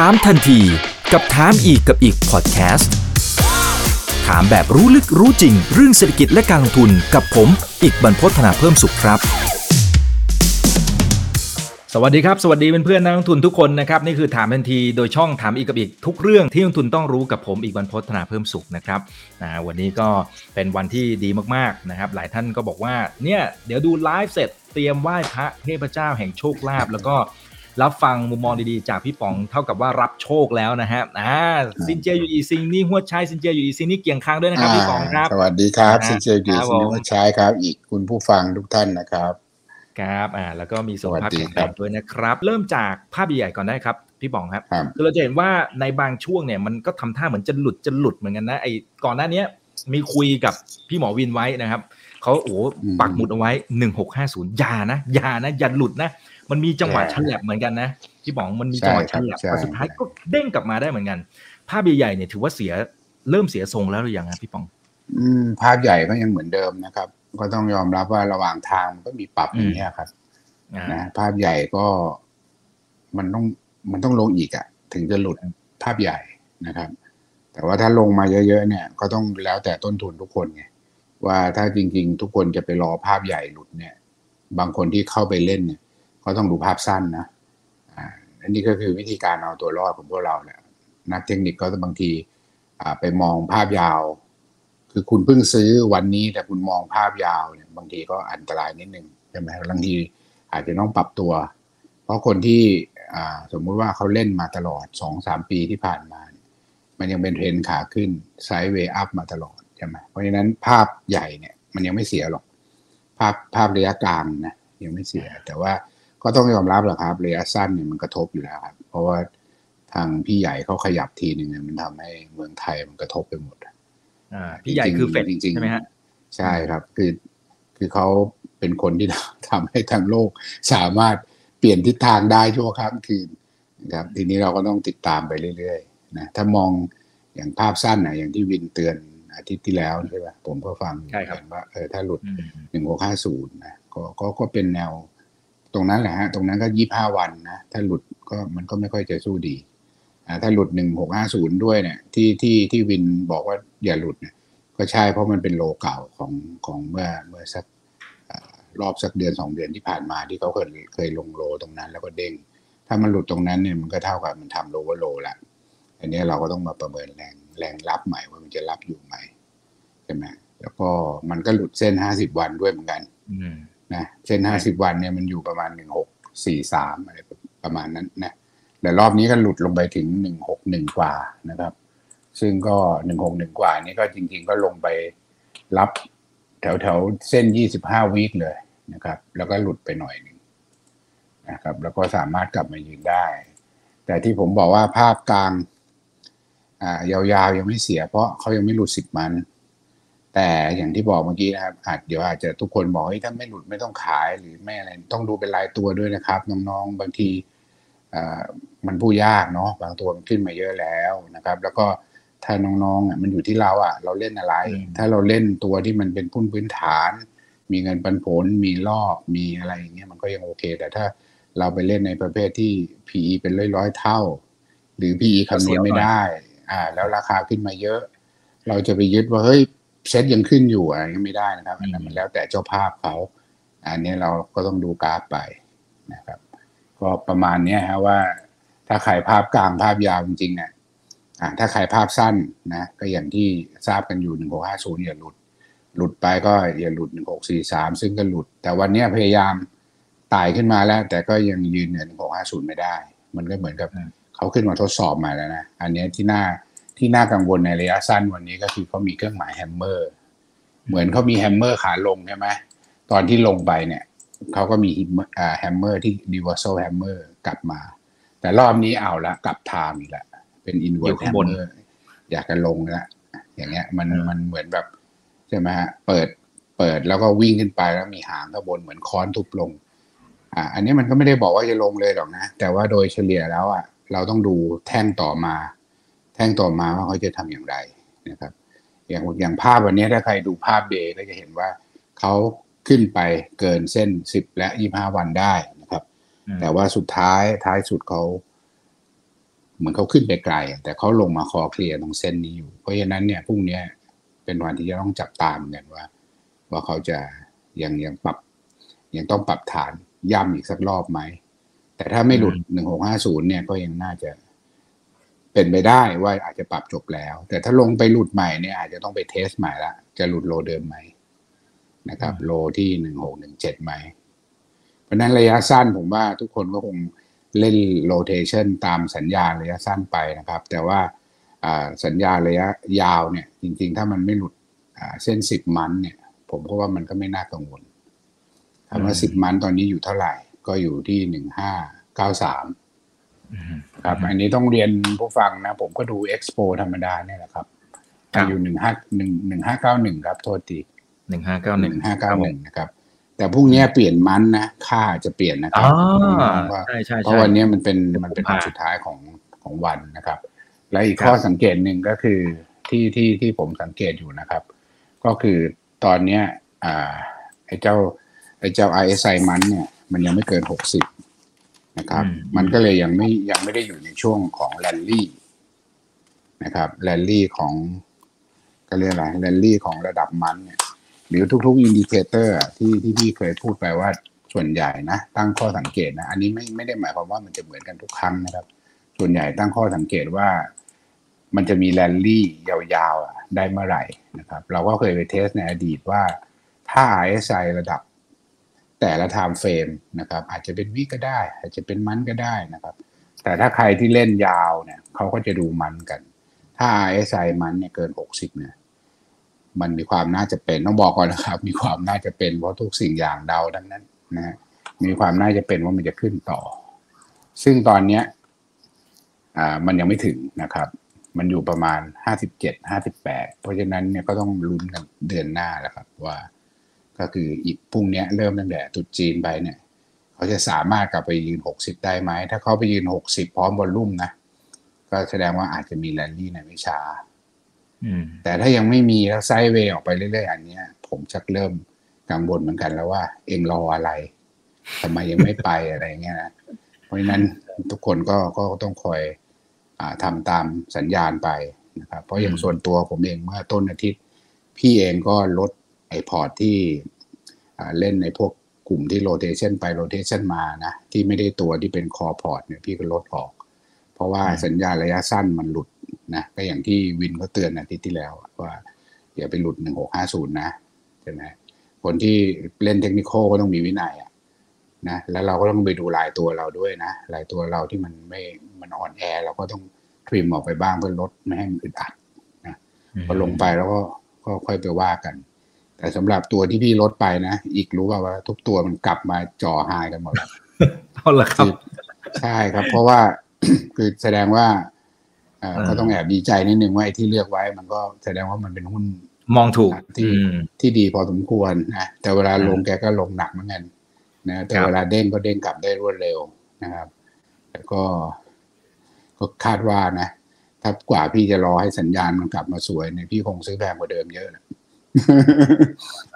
ถามทันทีกับถามอีกกับอีกพอดแคสต์ถามแบบรู้ลึกรู้จริง เรื่องเศรษฐกิจและการลงทุนกับผม อีกบรรพฒนาเพิ่มสุขครับ สวัสดีครับ สวัสดีเพื่อนๆนักลงทุนทุกคนนะครับนี่คือถามทันทีโดยช่องถามอีกกับอีก ทุกเรื่องที่นักลงทุนต้องรู้กับผมอีกบรรพฒนาเพิ่มสุขนะครับวันนี้ก็เป็นวันที่ดีมากๆนะครับ หลายท่านก็บอกว่าเนี่ยเดี๋ยวดูไลฟ์เสร็จเตรียมไหว้พระเทพเจ้าแห่งโชคลาภแล้วก็ รับฟังมุมมองดีๆ จากพี่ป๋องเท่ากับว่ารับโชคแล้วนะฮะอ่าซินเจียอยู่อีซิงนี่หัวใช้ซินเจียอยู่อีซิงนี่เกี่ยงคางด้วยนะครับพี่ป๋องครับ สวัสดีครับนะซินเจียดีครับซิผมนว่าใช้ครับ อีกคุณผู้ฟังทุกท่านนะครับครับอ่าแล้วก็มีสุขภาพสวัสดีแข็งคแรรับงด้วยนะครับ เริ่มจากภาพใหญ่ๆก่อนได้ครับพี่ป๋องครับครับ คือเราจะเห็นว่าในบางช่วงเนี่ยมันก็ทำท่าเหมือนจะหลุดจะหลุดเหมือนกันนะไอ้ก่อนหน้าเนี้ยมีคุยกับพี่หมอวินไว้นะครับเขาโอ้โหปักหมุดเอาไว้หนึ่งหกห้าศูนย์ยานะอยานะอย่าหลุดนะ มันมีจังหวะฉลับเหมือนกันนะพี่ป๋องมันมีจังหวะฉลับแต่สุดท้ายก็เด้งกลับมาได้เหมือนกัน ภาพใหญ่ๆเนี่ยถือว่าเสียเริ่มเสียทรงแล้วหรือยังครับพี่ป๋อง อืม ภาพใหญ่ก็ยังเหมือนเดิมนะครับ ก็ต้องยอมรับว่าระหว่างทางมันก็มีปรับอย่างนี้ยครับอ่านะภาพใหญ่ก็มันต้องมันต้องลงอีกอะ่ะ ถึงจะหลุดภาพใหญ่นะครับ แต่ว่าถ้าลงมาเยอะๆเนี่ย ก็ต้องแล้วแต่ต้นทุนทุกคนไงว่าถ้าจริง ๆ ทุกคนจะไปรอภาพใหญ่หลุดเนี่ย บางคนที่เข้าไปเล่นเนี่ย ก็ต้องดูภาพสั้นนะอันนี้ก็คือวิธีการเอาตัวรอดของพวกเราแหละนักเทคนิคก็บางทีไปมองภาพยาว คือคุณเพิ่งซื้อวันนี้แต่คุณมองภาพยาวเนี่ยบางทีก็อันตรายนิดนึงใช่ไหมบางทีอาจจะต้องปรับตัว เพราะคนที่สมมุติว่าเขาเล่นมาตลอดสองสามปีที่ผ่านมา มันยังเป็นเทรนขาขึ้นไซด์เวย์อัพมาตลอดใช่ไหมเพราะฉะนั้นภาพใหญ่เนี่ยมันยังไม่เสียหรอก ภาพภาพระยะกลางนะยังไม่เสียแต่ว่า ก็ต้องยอมรับแหละครับระยะสั้นเนี่ยมันกระทบอยู่แล้วครับเพราะว่าทางพี่ใหญ่เขาขยับทีหนึ่งเนี่ยมันทำให้เมืองไทยมันกระทบไปหมดอ่าพี่ใหญ่คือเฟดจริงๆใช่ไหมฮะใช่ครับ คือคือเขาเป็นคนที่ทำให้ทั้งโลกสามารถเปลี่ยนทิศทางได้ชั่วข้ามคืนนะครับทีนี้เราก็ต้องติดตามไปเรื่อยๆนะถ้ามองอย่างภาพสั้นนะอย่างที่วินเตือนอาทิตย์ที่แล้วใช่ไหมผมก็ฟังใช่ครับเห็นว่าเออถ้าหลุดอืมหนึ่งหกห้าศูนย์นะก็ก็ก็เป็นแนว ตรงนั้นแหละฮะตรงนั้นก็ยี่ห้าวันนะถ้าหลุดก็มันก็ไม่ค่อยจะสู้ดีอ่าถ้าหลุดหนึ่งหกห้าศูนย์ด้วยเนี่ยที่ที่ที่วินบอกว่าอย่าหลุดเนี่ยก็ใช่เพราะมันเป็นโลเก่าของของเมื่อเมื่อสักรอบสักเดือนสองเดือนที่ผ่านมาที่เขาเคยเคยลงโลตรงนั้น แล้วก็เด้ง ถ้ามันหลุดตรงนั้นเนี่ยมันก็เท่ากับมันทำโลวอร์โลละอันนี้เราก็ต้องมาประเมินแรงแรงรับใหม่ว่ามันจะรับอยู่ไหมใช่ไหมแล้วก็มันก็หลุดเส้นห้าสิบวันด้วยเหมือนกันอื นะเส้นห้าสิบวันเนี่ยมันอยู่ประมาณหนึ่งหกสี่สามอะไรประมาณนั้นนะแต่รอบนี้ก็หลุดลงไปถึงหนึ่งหกหนึ่งกว่านะครับ ซึ่งก็หนึ่งหกหนึ่งกว่านี่ก็จริง ๆ ก็ลงไปรับแถวแถวๆเส้นยี่สิบห้าวีคเลยนะครับ แล้วก็หลุดไปหน่อยหนึ่งนะครับ แล้วก็สามารถกลับมายืนได้ แต่ที่ผมบอกว่าภาพกลางอ่ายาวๆยังไม่เสีย เพราะเขายังไม่หลุดสิบมัน แต่อย่างที่บอกเมื่อกี้นะครับอาจเดี๋ยวอาจจะทุกคนบอกเฮ้ยถ้าไม่หลุดไม่ต้องขายหรือไม่อะไรต้องดูเป็นรายตัวด้วยนะครับ น้องๆบางทีอ่ามันพูดยากเนาะบางตัวมันขึ้นมาเยอะแล้วนะครับ แล้วก็ถ้าน้องๆอะมันอยู่ที่เราอะ เราเล่นอะไรอืมถ้าเราเล่นตัวที่มันเป็นพื้นพื้นฐาน มีเงินปันผล มีรอบมีอะไรอย่างเงี้ยมันก็ยังโอเค แต่ถ้าเราไปเล่นในประเภทที่ PE เป็นร้อยๆเท่า หรือ PE คำนวณไม่ได้ อ่า แล้วราคาขึ้นมาเยอะ เราจะไปยึดว่าเฮ้ย เซ็ตยังขึ้นอยู่อะไรก็ไม่ได้นะครับอันนั้นมันแล้วแต่เจ้าภาพเขา อันนี้เราก็ต้องดูกราฟไปนะครับ ก็ประมาณเนี้ยฮะว่า ถ้าฉายภาพกลางภาพยาวจริงๆเนี่ยอ่าถ้าฉายภาพสั้นนะ ก็อย่างที่ทราบกันอยู่หนึ่งหกห้าศูนย์อย่าหลุด หลุดไปก็อย่าหลุดหนึ่งหกสี่สามซึ่งก็หลุด แต่วันเนี้ยพยายามไต่ขึ้นมาแล้ว แต่ก็ยังยืนเหนือหนึ่งหกห้าศูนย์ไม่ได้ มันก็เหมือนกับอืมเขาขึ้นมาทดสอบใหม่แล้วนะ อันเนี้ยที่น่า ที่น่ากังวลในระยะสั้นวันนี้ก็คือเขามีเครื่องหมาย hammer เหมือนเขามี hammer ขาลงใช่ไหมตอนที่ลงไปเนี่ยเขาก็มีอ่า hammer ที่ reversal hammer กลับมา แต่รอบนี้เอาละกลับทางอีกละเป็นอยู่ inverse ข้างบน hammer อยากจะลงละอย่างเงี้ยมันเออมันเหมือนแบบใช่ไหมฮะเปิดเปิดแล้วก็วิ่งขึ้นไปแล้วมีหางข้างบนเหมือนค้อนทุบลง อ่า อันนี้มันก็ไม่ได้บอกว่าจะลงเลยหรอกนะ แต่ว่าโดยเฉลี่ยแล้วอะเราต้องดูแท่งต่อมา แท่งต่อมาว่าเขาจะทำอย่างไรนะครับ อย่างอย่างภาพวันนี้ถ้าใครดูภาพ day ก็จะเห็นว่าเขาขึ้นไปเกินเส้น10และ25วันได้นะครับอืมแต่ว่าสุดท้ายท้ายสุดเขาเหมือนเขาขึ้นไปไกลอะแต่เขาลงมาคอเคลียร์ตรงเส้นนี้อยู่ เพราะฉะนั้นเนี่ยพรุ่งเนี้ยเป็นวันที่จะต้องจับตามกันว่า ว่าเขาจะยังยังปรับ ยังต้องปรับฐานย่ำอีกสักรอบไหมแต่ถ้าไม่หลุดหนึ่งหกห้าศูนย์เนี่ยก็ยังน่าจะ เป็นไปได้ว่าอาจจะปรับจบแล้ว แต่ถ้าลงไปหลุดใหม่เนี่ยอาจจะต้องไปเทสใหม่ละจะหลุดโลเดิมไหมนะครับ โลที่หนึ่งหกหนึ่งเจ็ดไหม เพราะนั้นระยะสั้นผมว่าทุกคนก็คงเล่นโรเ t ชันตามสัญญาณระยะสั้นไปนะครับ แต่ว่าสัญญาณระยะยาวเนี่ย จริง ๆ ถ้ามันไม่หลุดเส้นสิบมันเนี่ย ผมก็ว่ามันก็ไม่น่ากังวลคำว่าสิบมันตอนนี้อยู่เท่าไหร่ ก็อยู่ที่หนึ่งห้าเก้าสาม ครับ อันนี้ต้องเรียนผู้ฟังนะ ผมก็ดูเอ็กซ์โปธรรมดาเนี่ยแหละครับครับอยู่หนึ่งห้าหนึ่งหนึ่งห้าเก้าหนึ่งครับ โทษทีหนึ่งห้าเก้าหหนึ่นึ่งงห้าเก้าหนึ่งนะครับ แต่พรุ่งนี้เปลี่ยนมันนะค่าจะเปลี่ยนนะคอ๋รัอบว่าใช่ใช่เพใช่ราะวันนี้มันเป็นเดี๋ยวมันเป็นผมวันพาสุดท้ายของของวันนะครับ และอีกครับข้อสังเกตหนึ่งก็คือที่ที่ที่ผมสังเกตอยู่นะครับ ก็คือตอนเนี้ยอ่าไอ้เจ้าไอ้เจ้า RSI มันเนี่ย มันยังไม่เกินหกสิบ นะครับ มันก็เลยยังไม่ยังไม่ได้อยู่ในช่วงของแรลลี่นะครับแรลลี่ของก็เรียกอะไรแรลลี่ของระดับมันเนี่ยหรือทุกๆ indicator ที่ที่พี่เคยพูดไปว่าส่วนใหญ่นะ ตั้งข้อสังเกตนะ อันนี้ไม่ไม่ได้หมายความว่ามันจะเหมือนกันทุกครั้งนะครับ ส่วนใหญ่ตั้งข้อสังเกตว่ามันจะมีแรลลี่ยาวๆอะได้เมื่อไหร่นะครับ เราก็เคยไป test ในอดีตว่าถ้า RSI ระดับ แต่ละ time frame นะครับ อาจจะเป็นวิก็ได้ อาจจะเป็นมันก็ได้นะครับ แต่ถ้าใครที่เล่นยาวเนี่ยเขาก็จะดูมันกัน ถ้า RSI มันเนี่ยเกิน 60เนี่ยมันมีความน่าจะเป็นต้องบอกก่อนนะครับ มีความน่าจะเป็นเพราะทุกสิ่งอย่างเดาดังนั้นนะฮะมีความน่าจะเป็นว่ามันจะขึ้นต่อ ซึ่งตอนเนี้ยอ่ามันยังไม่ถึงนะครับ มันอยู่ประมาณห้าสิบเจ็ดห้าสิบแปดเพราะฉะนั้นเนี่ยก็ต้องลุ้นกันเดือนหน้าแล้วครับว่า ก็คืออีกพรุ่งเนี้ยเริ่มตั้งแต่ตรุษจีนไปเนี่ยเขาจะสามารถกลับไปยืนหกสิบได้ไหม ถ้าเขาไปยืนหกสิบพร้อมบอลลุ่มนะ ก็แสดงว่าอาจจะมีแรลลี่ในไม่ช้าอืมแต่ถ้ายังไม่มีแล้วไซด์เวย์ออกไปเรื่อยๆอันเนี้ยผมชักเริ่มกังวลเหมือนกันแล้วว่า เอ็งรออะไรทำไมยังไม่ไปอะไรเงี้ยนะเพราะฉะนั้นทุกคนก็ก็ต้องคอยอ่าทำตามสัญญาณไปนะครับ เพราะอย่างอืมส่วนตัวผมเองเมื่อต้นอาทิตย์ พี่เองก็ลดไอ port ที่อ่าเล่นในพวกกลุ่มที่โรเ t ชันไปโรเ t ชันมานะที่ไม่ได้ตัวที่เป็น core port เนี่ยพี่ก็ลดออก เพราะว่าสัญญาณระยะสั้นมันหลุดนะก็อย่างที่วินเขาเตือนอาทิตย์ที่แล้วว่าอย่าไปหลุดหนึ่งหกห้าศูนย์นะใช่ไหมคนที่เล่นเทคนิคก็ต้องมีวินัยอะนะแล้วเราก็ต้องไปดูรายตัวเราด้วยนะรายตัวเราที่มันไม่มันอ่อนแอเราก็ต้องทริมออกไปบ้างเพื่อลดไม่ให้มันอึดอัดพอลงไปแล้วก็ก็ค่อยไปว่ากัน แต่สำหรับตัวที่พี่ลดไปนะ อีกรู้ว่าว่าทุกตัวมันกลับมาจ่อไฮกันหมดแล้วเอาละครับ ใช่ครับ เพราะว่าคือแสดงว่าเอ่อเออก็ต้องแอบดีใจนิดนึงว่าไอ้ที่เลือกไว้มันก็แสดงว่ามันเป็นหุ้นมองถูกที่อืมที่ดีพอสมควรนะแต่เวลาอืมลงแกก็ลงหนักเหมือนกันนะแต่ครับเวลาเด้งก็เด้งกลับได้รวดเร็วนะครับ แล้วก็ก็คาดว่านะถ้ากว่าพี่จะรอให้สัญญาณมันกลับมาสวยเนี่ยพี่คงซื้อแพงกว่าเดิมเยอะนะ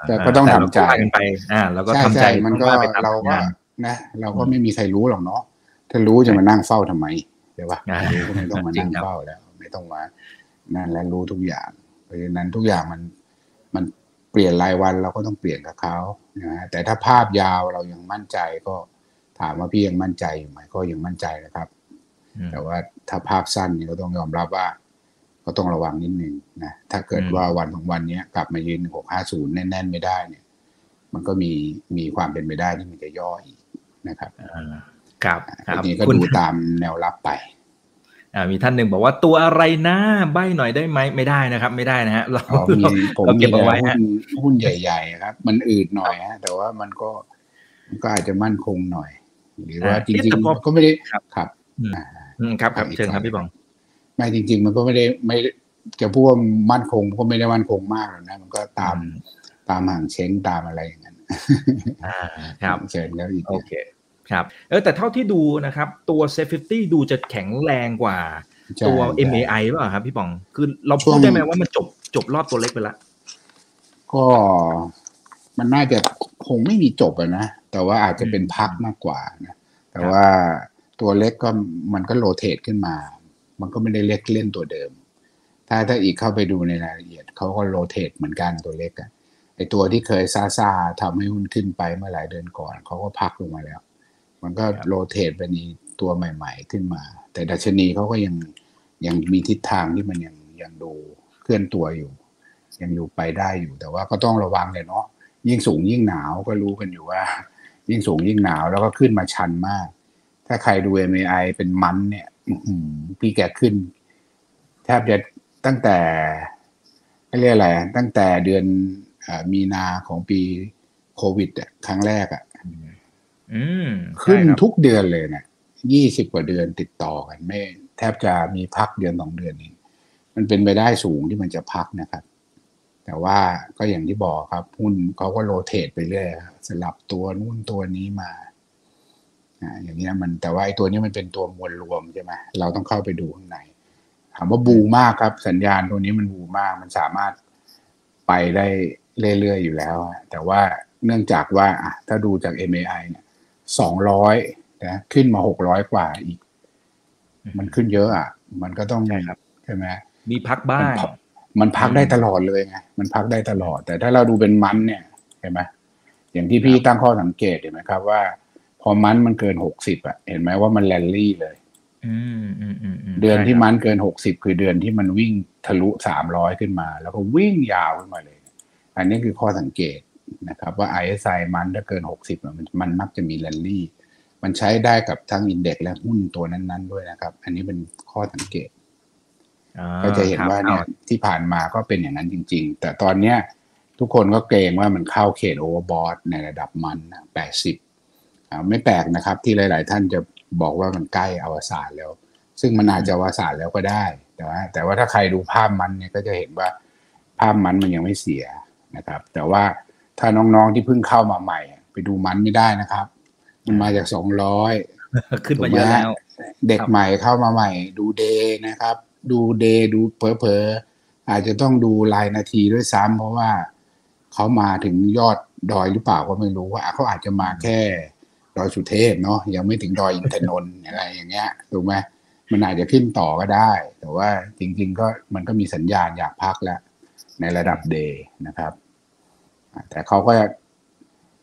แต่ก็ต้องทำใจแต่เราก็ว่ากันไปอ่าเราก็ใช่ทำใจใช่มันก็ว่าไปตมเราก็สัญญณนะเราก็ไม่มีใครรู้หรอกเนาะถ้ารู้จะมานั่งเฝ้าทำไมใช่ปะอ่ารู้ก็ไม่ต้องมาจรินั่งงครับเฝ้าแล้ว ไม่ต้องมานั่นและรู้ทุกอย่างเพราะฉะนั้นทุกอย่างมันมันเปลี่ยนรายวันเราก็ต้องเปลี่ยนกับเขานะฮะแต่ถ้าภาพยาวเรายังมั่นใจก็ถามว่าพี่ยังมั่นใจอยู่ไหมก็ยังมั่นใจนะครับอืมแต่ว่าถ้าภาพสั้นนี่ก็ต้องยอมรับว่า ก็ต้องระวังนิดนึงนะถ้าเกิดอืมว่าวันของวันเนี้ยกลับมายืนหกห้าศูนย์แน่น ๆ ไม่ได้เนี่ย มันก็มีมีความเป็นไปได้ที่มันจะย่ออีกนะครับอ่าครับคอัรับนนี้ก็คุณดูตามแนวรับไปอ่ามีท่านหนึ่งบอกว่าตัวอะไรนะใบหน่อยได้ไหมไม่ได้นะครับ ไม่ได้นะฮะเราอ๋อมีผมเรามีเก็บแต่เอาไว้หุ้ฮะนหุ้นใหญ่ๆครับ มันอืดหน่อยฮะแต่ว่ามันก็มันก็อาจจะมั่นคงหน่อย หรือว่าจริงๆมันก็ไม่ได้ครับครับอืมอ่าอืมครับครับอีกเชิญครับสองพี่บอง ไม่จริง ๆ มันก็ไม่ได้ไม่ได้จะพูดว่ามั่นคงก็ไม่ได้มั่นคงมากหรอกนะ มันก็ตามอืมตามห่างเช้งตามอะไรอย่างนั้นอ่าครับเชิญแล้วอีกโอเคครับเออแต่เท่าที่ดูนะครับ ตัว SET Fifty ดูจะแข็งแรงกว่าใช่ตัวใช่ MAI เปล่าครับพี่ป๋อง คือเราช่พูวดงได้ไหมว่ามันจบจบรอบตัวเล็กไปละ ก็มันน่าจะคงไม่มีจบอะนะ แต่ว่าอาจจะเป็นพักมากกว่านะ แต่ว่าตัวเล็กก็มันก็ rotate ขึ้นมา มันก็ไม่ได้เล็กเล่นตัวเดิม ถ้าถ้าอิกเข้าไปดูในรายละเอียดเขาก็ rotate เหมือนกันตัวเล็กอะไอตัวที่เคยซ่าๆทำให้หุ้นขึ้นไปเมื่อหลายเดือนก่อนเขาก็พักลงมาแล้ว มันก็โรเตทไปในตัวใหม่ ๆ ขึ้นมา แต่ดัชนีเขาก็ยังยังมีทิศทางที่มันยังยังดูเคลื่อนตัวอยู่ ยังอยู่ไปได้อยู่แต่ว่าก็ต้องระวังเลยเนาะยิ่งสูงยิ่งหนาวก็รู้กันอยู่ว่า ยิ่งสูงยิ่งหนาวแล้วก็ขึ้นมาชันมาก ถ้าใครดู MAI เป็นมันเนี่ย พี่แกขึ้นแทบจะตั้งแต่เรียกอะไรตั้งแต่เดือนมีนาของปีโควิดอะครั้งแรกอะขึ้นทุกเดือนเลยเนี่ยยี่สิบกว่าเดือนติดต่อกัน ไม่ แทบจะมีพักเดือนสองเดือนเองมันเป็นไปได้สูงที่มันจะพักนะครับ แต่ว่าก็อย่างที่บอกครับหุ้นเขาก็โรเตทไปเรื่อยสลับตัวนู่นตัวนี้มา อย่างนี้มันแต่ว่าไอ้ตัวนี้มันเป็นตัวมวลรวมใช่ไหมเราต้องเข้าไปดูข้างในถามว่าบูมากครับ สัญญาณตัวนี้มันบูมาก มันสามารถไปได้เรื่อยๆอยู่แล้ว แต่ว่าเนื่องจากว่าถ้าดูจาก MAI เนี่ยสองร้อยนะขึ้นมาหกร้อยกว่าอีก มันขึ้นเยอะอะ มันก็ต้องใช่ไหมมีพักบ้างมันพักได้ตลอดเลยไงมันพักได้ตลอด แต่ถ้าเราดูเป็นมันเนี่ยเห็นไหมอย่างที่พี่ตั้งข้อสังเกตเห็นไหมครับว่า พอมันมันเกินหกสิบอะ เห็นไหมว่ามันแลนลี่เลยเดือนที่มันเกินหกสิบคือเดือนที่มันวิ่งทะลุสามร้อยขึ้นมา แล้วก็วิ่งยาวขึ้นมาเลย อันนี้คือข้อสังเกตนะครับ ว่า ISI มันถ้าเกินหกสิบมันมันมักจะมีแลนลี่ มันใช้ได้กับทั้งอินเด็กและหุ้นตัวนั้น ๆ ด้วยนะครับ อันนี้เป็นข้อสังเกตก็จะเห็นว่าเนี่ยที่ผ่านมาก็เป็นอย่างนั้นจริง ๆ แต่ตอนเนี้ยทุกคนก็เกรงว่ามันเข้าเขตโอเวอร์บอทในระดับมันแปดสิบ ไม่แปลกนะครับ ที่หลาย ๆ ท่านจะบอกว่ามันใกล้อวสานแล้ว ซึ่งมันอาจจะอวสานแล้วก็ได้แต่ว่าแต่ว่าถ้าใครดูภาพมันเนี่ยก็จะเห็นว่าภาพมันมันยังไม่เสียนะครับ แต่ว่าถ้าน้อง ๆ ที่เพิ่งเข้ามาใหม่ ไปดูมันไม่ได้นะครับ มันมาจากสองร้อยขึ้นมาเยอะแล้วเด็กใหม่เข้ามาใหม่ ดูเดย์นะครับ ดูเดย์ดูเพอเพออาจจะต้องดูรายนาทีด้วยซ้ำเพราะว่าเขามาถึงยอดดอยหรือเปล่าก็ไม่รู้ว่าเขาอาจจะมาแค่ ดอยสุเทพเนาะยังไม่ถึงดอยอินทนนท์อะไรอย่างเงี้ยถูกไหมมันอาจจะขึ้นต่อก็ได้ แต่ว่าจริง ๆ ก็มันก็มีสัญญาณอยากพักแล้ว ในระดับเดย์นะครับ แต่เขาก็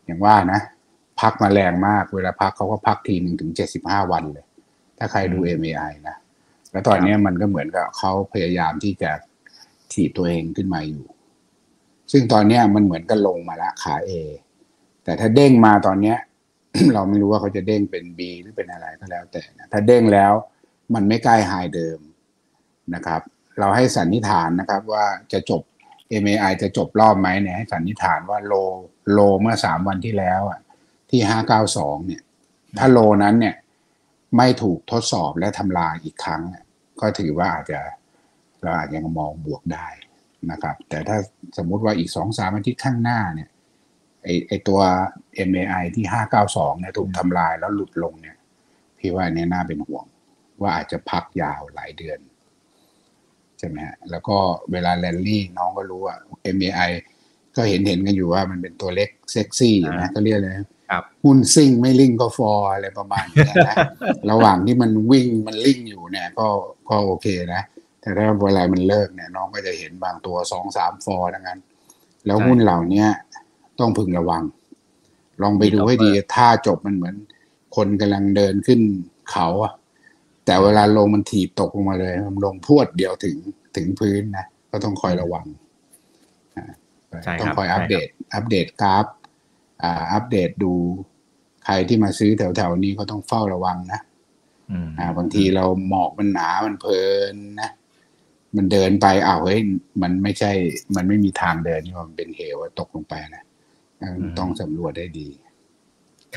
อย่างว่านะ พักมาแรงมากเวลาพักเขาก็พักทีหนึ่งถึงเจ็ดสิบห้าวันเลย ถ้าใครดู MAI นะแล้วตอนนี้มันก็เหมือนกับเขาพยายามที่จะถีบตัวเองขึ้นมาอยู่ ซึ่งตอนนี้มันเหมือนกันลงมาละขาเอแต่ถ้าเด้งมาตอนเนี้ย เราไม่รู้ว่าเขาจะเด้งเป็น B หรือเป็นอะไรก็แล้วแต่นะถ้าเด้งแล้วมันไม่ใกล้ไฮเดิมนะครับ เราให้สันนิษฐานนะครับว่าจะจบ MAI จะจบรอบไหมเนี่ยให้สันนิษฐานว่าโลโลเมื่อสามวันที่แล้วอะที่ห้าเก้าสองเนี่ย ถ้าโลนั้นเนี่ย ไม่ถูกทดสอบและทำลายอีกครั้ง ก็ถือว่าอาจจะเราอาจจะมองบวกได้นะครับ แต่ถ้าสมมุติว่าอีกสองสามอาทิตย์ข้างหน้าเนี่ย ไอไอตัว MAI ที่ห้าเก้าสองเนี่ยถูกทำลายแล้วหลุดลงเนี่ย พี่ว่าเนี่ยน่าเป็นห่วง ว่าอาจจะพักยาวหลายเดือนใช่ไหมฮะแล้วก็เวลาแลนลี่น้องก็รู้ว่า MAI ก็เห็นเห็นกันอยู่ว่ามันเป็นตัวเล็กเซ็กซี่นะก็เรียกเลยหุ้นซิ่งไม่ลิ่งก็ฟอร์อะไรประมาณนี้นะระหว่างที่มันวิ่งมันลิ่งอยู่เนี่ย ก็ก็โอเคนะ แต่ถ้าเวลามันเลิกเนี่ย น้องก็จะเห็นบางตัวสองสามฟอร์ดังนั้น แล้วหุ้นเหล่านี้ ต้องพึงระวัง ลองไปดูให้ดีถ้าจบมันเหมือน คนกำลังเดินขึ้นเขาอะแต่เวลาลงมันถีบตกลงมาเลย มันลงพวดเดียวถึงถึงพื้นนะก็ต้องคอยระวังต้องคอยอัปเดต อัปเดตกราฟอัปเดตดูใครที่มาซื้อแถวๆนี้ก็ต้องเฝ้าระวังนะอ่าบางทีเราหมอกมันหนามันเพลินนะมันเดินไปอ้าวเฮ้ยมันไม่ใช่ มันไม่มีทางเดินนี่มันเป็นเหวตกลงไปนะ ต้องสำรวจได้ดี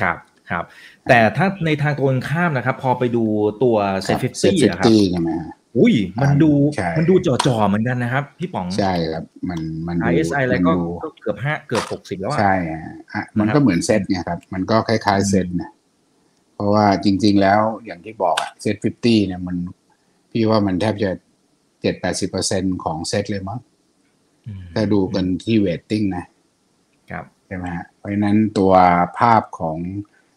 ครับครับ แต่ถ้าในทางตรงข้ามนะครับ พอไปดูตัว SET Fifty อะครับใช่ไหมอุ้ย มันดูมันดูจ่อๆเหมือนกันนะครับ พี่ป๋องใช่ครับ มันมัน RSI อะไรก็เกือบห้าเกือบหกสิบแล้วใช่ฮะมันก็เหมือนเซตเนี่ยครับ มันก็คล้าย ๆ เซตนะเพราะว่าจริง ๆ แล้วอย่างที่บอก SET Fifty เนี่ยมัน พี่ว่ามันแทบจะเจ็ดแปดสิบเปอร์เซ็นของเซตเลยมั้งถ้าดูกันที่ weighting นะครับ ใช่ไหมฮะเพราะฉะนั้นตัวภาพของ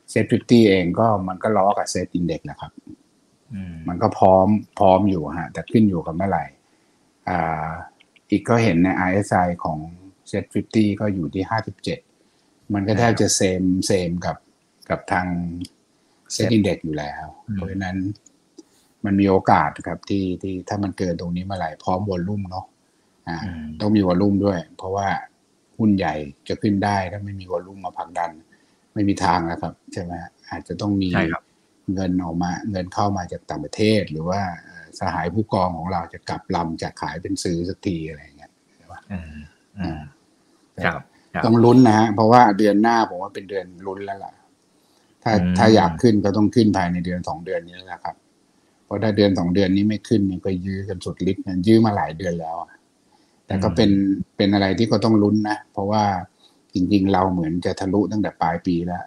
SET Fifty เองก็มันก็ล้อกับ SET Index แหละครับมันก็ก็พร้อมพร้อมอยู่ฮะ แต่ขึ้นอยู่กับเมื่อไหร่อ่าอิกก็เห็นใน RSI ของ Set 50ก็อยู่ที่57มันก็แทบจะ same same กับกับทาง SET Index อยู่แล้ว เพราะฉะนั้นมันมีโอกาสครับที่ที่ถ้ามันเกินตรงนี้เมื่อไหร่พร้อม volume เนาะอ่าอืมต้องมี volume ด้วย เพราะว่า หุ้นใหญ่จะขึ้นได้ ถ้าไม่มีวอลลุ่มมาผลักดัน ไม่มีทางแล้วครับ ใช่ไหมอาจจะต้องมีใช่ครับเงินออกมา เงินเข้ามาจากต่างประเทศ หรือว่าเอ่อสหายผู้กองของเราจะกลับลำจากขายเป็นซื้อสักทีอะไรอย่างเงี้ยอืมอืมครับครับต้องลุ้นนะฮะเพราะว่าเดือนหน้าผมว่าเป็นเดือนลุ้นแล้วล่ะ ถ้าอืมถ้าอยากขึ้นก็ต้องขึ้นภายในเดือนสองเดือนนี้แล้วล่ะครับ เพราะถ้าเดือนสองเดือนนี้ไม่ขึ้นนี่ก็ยื้อกันสุดฤทธิ์นะยื้อมาหลายเดือนแล้วอะ แต่ก็เป็นเป็นอะไรที่ก็ต้องลุ้นนะ เพราะว่าจริง ๆ เราเหมือนจะทะลุตั้งแต่ปลายปีแล้ว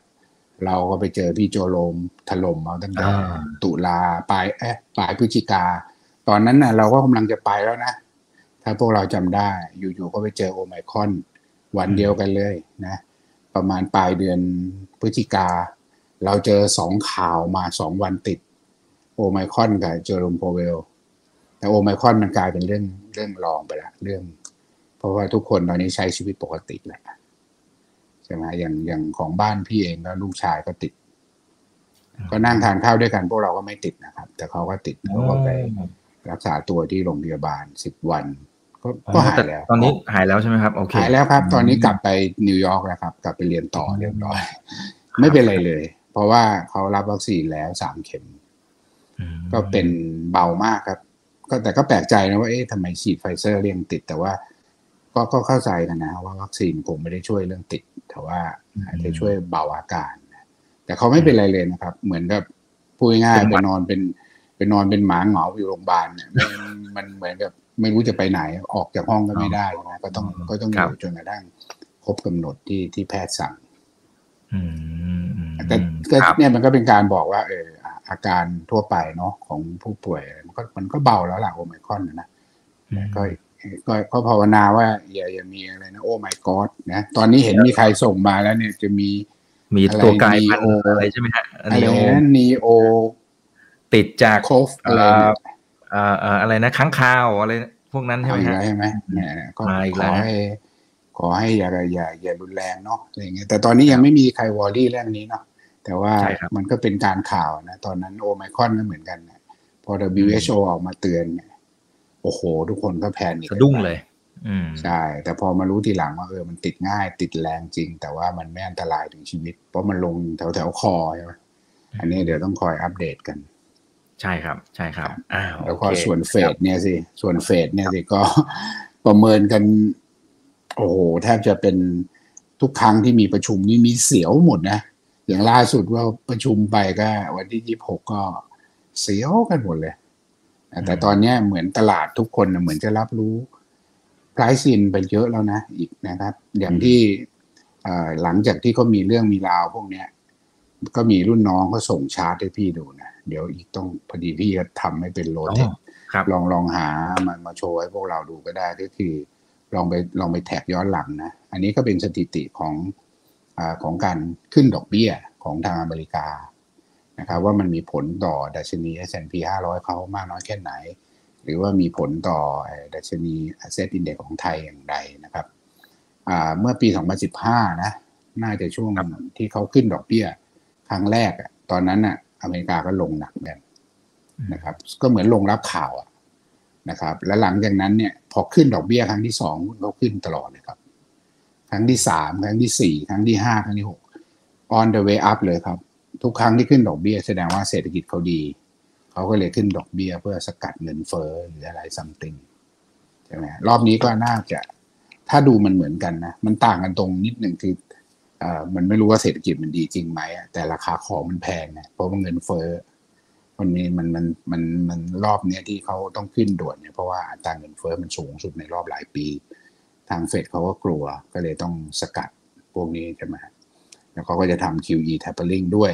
เราก็ไปเจอพี่โจโลมถล่มเอาตั้งแต่อ่าตุลาปลายเอ๊ะปลายพฤศจิกา ตอนนั้นน่ะ เราก็กำลังจะไปแล้วนะ ถ้าพวกเราจำได้ อยู่ๆก็ไปเจอโอไมครอน วันเดียวกันเลยนะ ประมาณปลายเดือนพฤศจิกา เราเจอสองข่าวมาสองวันติด โอไมครอนกับเจอร์มโพเวล แต่โอไมครอนมันกลายเป็นเรื่องเรื่องรองไปละเรื่อง เพราะว่าทุกคนตอนนี้ใช้ชีวิตปกติแหละใช่ไหมอย่างอย่างของบ้านพี่เองก็ลูกชายก็ติด ก็นั่งทานข้าวด้วยกันพวกเราก็ไม่ติดนะครับ แต่เขาก็ติดเขาก็ไปรักษาตัวที่โรงพยาบาลสิบวันก็ก็หายแล้ว ตอนนี้หายแล้วใช่ไหมครับโอเคหายแล้วครับ ตอนนี้กลับไปนิวยอร์กแล้วครับ กลับไปเรียนต่อเรียบร้อย ไม่เป็นไรเลย เพราะว่าเขารับวัคซีนแล้วสามเข็มอืมก็เป็นเบามากครับ ก็แต่ก็แปลกใจนะว่าเอ๊ะทำไมฉีดไฟเซอร์เรียงติด แต่ว่า ก็ก็เข้าใจกันนะ ว่าวัคซีนคงไม่ได้ช่วยเรื่องติด แต่ว่าอาจจะช่วยเบาอาการแต่เขาไม่เป็นไรเลยนะครับ เหมือนกับพูดง่ายๆไปนอนเป็นไปนอนเป็นหมาเหงาอยู่โรงพยาบาลเนี่ยมันมันเหมือนกับไม่รู้จะไปไหนออกจากห้องก็ไม่ได้นะก็ต้องก็ต้องอยู่จนกระทั่งครบกำหนดที่ที่แพทย์สั่งอืมอืมแต่ก็ครับเนี่ยมันก็เป็นการบอกว่า เอออะอาการทั่วไปเนาะของผู้ป่วยมัน ก็มันก็เบาแล้วล่ะโอไมครอนนะนะก็ก็ก็ภาวนาว่าอย่าอย่ามีอะไรนะโอ้ my god นะตอนนี้เห็นมีใครส่งมาแล้วเนี่ยจะมีมีตัวกลายพันอะไรธุ์อะไรใช่ไหมฮะอะไรนีโอนะนีโอ ติดจากโคฟอะไรเนี่ยเอ่อเอ่ออะไรนะค้างคาวอะไรพวกนั้นใช่เอาไหมอีกฮะแล้วใช่ไหมเนี่ยก็มาอีกขแล้อวให้ขอให้อย่าอย่าอย่ารุนแรงเนาะอะไรอย่างเงี้ยแต่ตอนนี้ยังไม่มีใครวอรี่เรื่องนี้เนาะแต่ว่าใช่ครับมันก็เป็นการข่าวนะ ตอนนั้นโอไมครอนก็เหมือนกันนะ พอ WHO ออกมาเตือนเนี่ยโอ้โห ทุกคนก็แพนิคสะดุ้งเลยอืมใช่ แต่พอมารู้ทีหลังว่าเออมันติดง่าย ติดแรงจริง แต่ว่ามันไม่อันตรายถึงชีวิต เพราะมันลงแถวแถวๆคอใช่ไหมอันนี้เดี๋ยวต้องคอยอัปเดตกัน ใช่ครับ ใช่ครับอ้าวแล้วก็โอเคส่วนเฟดเนี่ยสิ ส่วนเฟดเนี่ยสิก็ประเมินกัน โอ้โห แทบจะเป็นทุกครั้งที่มีประชุมนี่มีเสียวหมดนะ อย่างล่าสุดว่าประชุมไปก็ วันที่ยี่หกก็ เสียวกันหมดเลย แต่ตอนเนี้ยเหมือนตลาดทุกคนน่ะเหมือนจะรับรู้ price in ไปเยอะแล้วนะอีกนะครับ อย่างที่เอ่อหลังจากที่เขามีเรื่องมีราวพวกเนี้ย ก็มีรุ่นน้องเขาส่งชาร์ตให้พี่ดูนะเดี๋ยวอีกต้องพอดีพี่จะทำให้เป็นโลอ๋เทอครับลองลองหามันมาโชว์ให้พวกเราดูก็ได้ก็คือ ลองไปลองไปแท็กย้อนหลังนะ อันนี้ก็เป็นสถิติของอาของการขึ้นดอกเบี้ยของทางอเมริกา นะครับว่ามันมีผลต่อดัชนี S&P 500 เขามากน้อยแค่ไหน หรือว่ามีผลต่อไอ้ดัชนี Asset Index ของไทยอย่างไรนะครับอ่าเมื่อปี 2015 นะน่าจะช่วงที่เขาขึ้นดอกเบี้ยครั้งแรกอะตอนนั้นอะอเมริกาก็ลงหนักเหมือนกันนะครับ ก็เหมือนลงรับข่าวอะนะครับ แล้วหลังจากนั้นเนี่ยพอขึ้นดอกเบี้ยครั้งที่สองหุ้นเขาขึ้นตลอดเลยครับ ครั้งที่สามครั้งที่สี่ครั้งที่ห้าครั้งที่หก on the way up เลยครับ ทุกครั้งที่ขึ้นดอกเบี้ยแสดงว่าเศรษฐกิจเขาดี เขาก็เลยขึ้นดอกเบี้ยเพื่อสกัดเงินเฟ้อหรืออะไร something ใช่ไหมรอบนี้ก็น่าจะ ถ้าดูมันเหมือนกันนะ มันต่างกันตรงนิดหนึ่งคือเอ่อมันไม่รู้ว่าเศรษฐกิจมันดีจริงไหมแต่ราคาของมันแพงนะเพราะว่าเงินเฟ้อมันมีมันมันมันมันรอบเนี้ยที่เขาต้องขึ้นด่วนเนี่ยเพราะว่าอัตราเงินเฟ้อมันสูงสุดในรอบหลายปี ทางเฟดเขาก็กลัวก็เลยต้องสกัดพวกนี้ใช่ไหมแล้วเขาก็จะทำ QE tapering ด้วย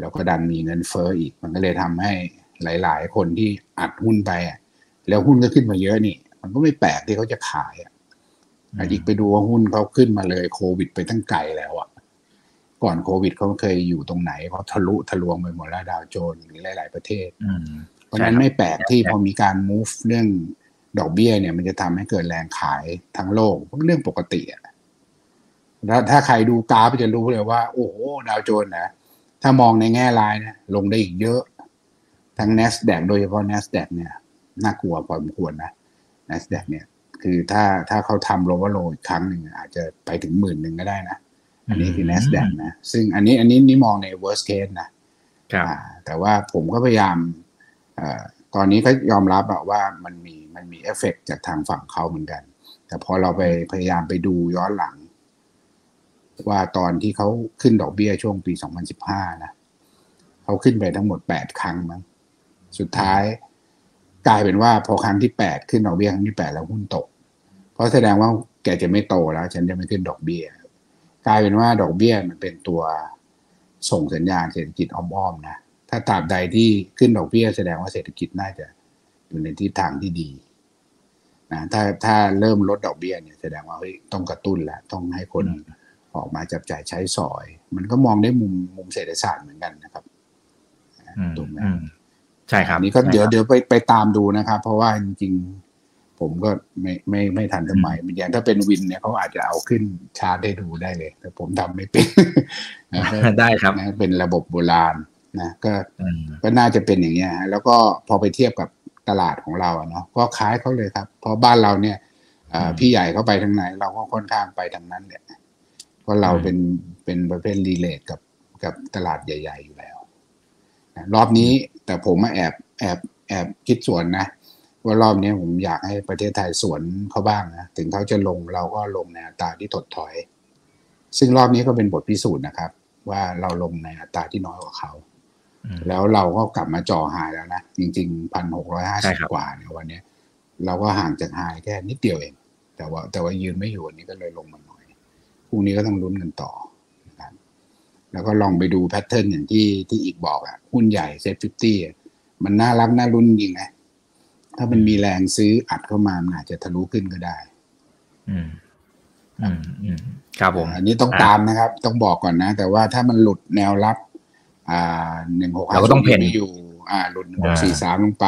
แล้วก็ดันมีเงินเฟ้ออีก มันก็เลยทำให้หลาย ๆ คนที่อัดหุ้นไปอะแล้วหุ้นก็ขึ้นมาเยอะนี่ มันก็ไม่แปลกที่เขาจะขายอะอืมอีกไปดูว่าหุ้นเขาขึ้นมาเลยโควิดไปตั้งไกลแล้วอะก่อนโควิดเขาเคยอยู่ตรงไหนเขาทะลุทะลวงไปหมดแล้วดาวโจนส์หรือหลาย ๆ ประเทศอืมเพราะฉะนั้นไม่แปลกที่พอมีการ move เรื่องดอกเบี้ยเนี่ย มันจะทำให้เกิดแรงขายทั้งโลกเรื่องปกติอะแล้วถ้าใครดูกราฟจะรู้เลยว่า โอ้โหดาวโจนส์นะ ถ้ามองในแง่ร้ายนะลงได้อีกเยอะ ทั้ง NASDAQ โดยเฉพาะ NASDAQ เนี่ยน่ากลัวพอสมควรนะ NASDAQ เนี่ย คือถ้าถ้าเขาทำโลว์โลอีกครั้งหนึ่งอาจจะไปถึงหมื่นหนึ่งก็ได้นะ อันนี้คือ NASDAQ นะ ซึ่งอันนี้อันนี้นี่มองใน worst case นะครับอ่าแต่ว่าผมก็พยายามเออตอนนี้ก็ยอมรับอะว่ามันมีมันมีเอฟเฟกจากทางฝั่งเขาเหมือนกัน แต่พอเราไปพยายามไปดูย้อนหลัง ว่าตอนที่เขาขึ้นดอกเบี้ยช่วงปี 2015 นะเขาขึ้นไปทั้งหมด 8 ครั้งมั้งสุดท้ายกลายเป็นว่าพอครั้งที่ 8 ขึ้นดอกเบี้ยครั้งที่ 8 แล้วหุ้นตก เพราะแสดงว่าแกจะไม่โตแล้ว ฉันจะไม่ขึ้นดอกเบี้ย กลายเป็นว่าดอกเบี้ยมันเป็นตัวส่งสัญญาณเศรษฐกิจอ้อมๆนะถ้าตราบใดที่ขึ้นดอกเบี้ยแสดงว่าเศรษฐกิจน่าจะอยู่ในทิศทางที่ดีนะถ้าถ้าเริ่มลดดอกเบี้ยเนี่ยแสดงว่าเฮ้ยต้องกระตุ้นแล้วต้องให้คน อืมออกมาจับจ่ายใช้สอย มันก็มองได้มุมมุมเศรษฐศาสตร์เหมือนกันนะครับอืมถูกไหมอืมใช่ครับอันนี้ก็ใช่เดี๋ยวครับเดี๋ยวไปไปตามดูนะครับ เพราะว่าจริงๆ ผมก็ไม่ไม่ไม่ทันสมัยอย่างถ้าเป็นวินเนี่ยเขาอาจจะเอาขึ้นชาร์ตให้ดูได้เลย แต่ผมทำไม่เป็นนะก็ได้ครับนะเป็นระบบโบราณนะก็อืมก็น่าจะเป็นอย่างเงี้ยฮะแล้วก็พอไปเทียบกับตลาดของเราอะเนาะก็คล้ายเขาเลยครับ เพราะบ้านเราเนี่ยเอ่ออืมพี่ใหญ่เขาไปทางไหน เราก็ค่อนข้างไปทางนั้นเนี่ยเพ ราะเราอืมเป็นเป็นประเภทรีเลทกับกับตลาดใหญ่ ๆ อยู่แล้วนะรอบนี้แต่ผมมาแอบแอบแอบคิดสวนนะ ว่ารอบนี้ผมอยากให้ประเทศไทยสวนเขาบ้างนะถึงเขาจะลงเราก็ลงในอัตราที่ถดถอย ซึ่งรอบนี้ก็เป็นบทพิสูจน์นะครับ ว่าเราลงในอัตราที่น้อยกว่าเขาอืมแล้วเราก็กลับมาจ่อ high แล้วนะ จริงๆพันหกร้อยห้าใช่สิบครับกว่าเนี่ยวันเนี้ยเราก็ห่างจาก high แค่นิดเดียวเอง แต่ว่าแต่ว่ายืนไม่อยู่วันนี้ก็เลยลงมาหน่อย พรุ่งนี้ก็ต้องลุ้นกันต่อนะครับแล้วก็ลองไปดู pattern อย่างที่ที่อิกบอกอะหุ้นใหญ่ SET Fifty มันน่ารักน่าลุ้นจริงนะถ้ามันมีแรงซื้ออัดเข้ามามันอาจจะทะลุขึ้นก็ได้ อืม อืมอืมครับผม อันนี้ต้องอะตามนะครับ ต้องบอกก่อนนะ แต่ว่าถ้ามันหลุดแนวรับ อ่าหนึ่งหกเราก็ต้องเพ่นไม่อยู่ อ่า หลุดหนึ่งหกอ่าสี่สามลงไป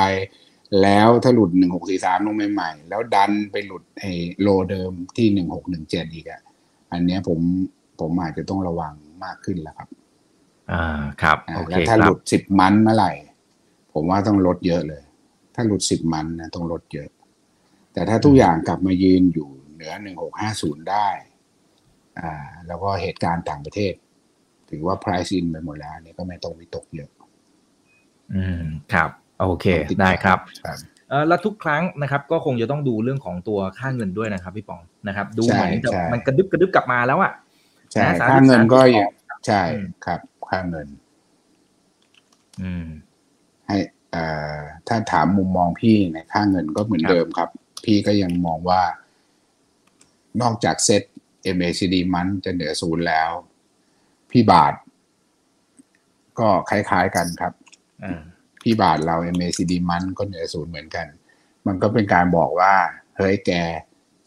แล้วถ้าหลุดหนึ่งหกสี่สามลงใหม่ๆแล้วดันไปหลุดไอ้โลเดิมที่หนึ่งหกหนึ่งเจ็ดอีกอะ อันเนี้ยผมผมอาจจะต้องระวังมากขึ้นแล้วครับ อ่าครับอ่าโอเคแล้วถ้าคหรัลุบดสิบมันเมื่อไหร่ ผมว่าต้องลดเยอะเลย ถ้าหลุดสิบมันนะต้องลดเยอะ แต่ถ้าทุกอย่างกลับมายืนอยู่เหนือหนึ่งหกห้าศูนย์ได้ อ่า แล้วก็เหตุการณ์ต่างประเทศ ถือว่า price in ไปหมดแล้วอันนี่ก็ไม่ต้องวิตกเยอะ อืมครับ โอเคต้องติดได้ครับครับเออ แล้วทุกครั้งนะครับก็คงจะต้องดูเรื่องของตัวค่าเงินด้วยนะครับพี่ปองนะครับ ดูใช่เหมือนจะใช่มันกระดึบกระดึบกลับมาแล้วอะใช่นะค่าเงินก็อย่าง33ใช่อืมครับ ค่าเงิน อืม ให้เอ่อถ้าถามมุมมองพี่ในค่าเงินก็เหมือนครับเดิมครับ พี่ก็ยังมองว่า นอกจากเซ็ต MACD มันจะเหนือศูนย์แล้ว พี่บาท ก็คล้ายๆกันครับ อ่าพี่บาทเรา MACD มันก็เหนือศูนย์เหมือนกัน มันก็เป็นการบอกว่า เฮ้ยแก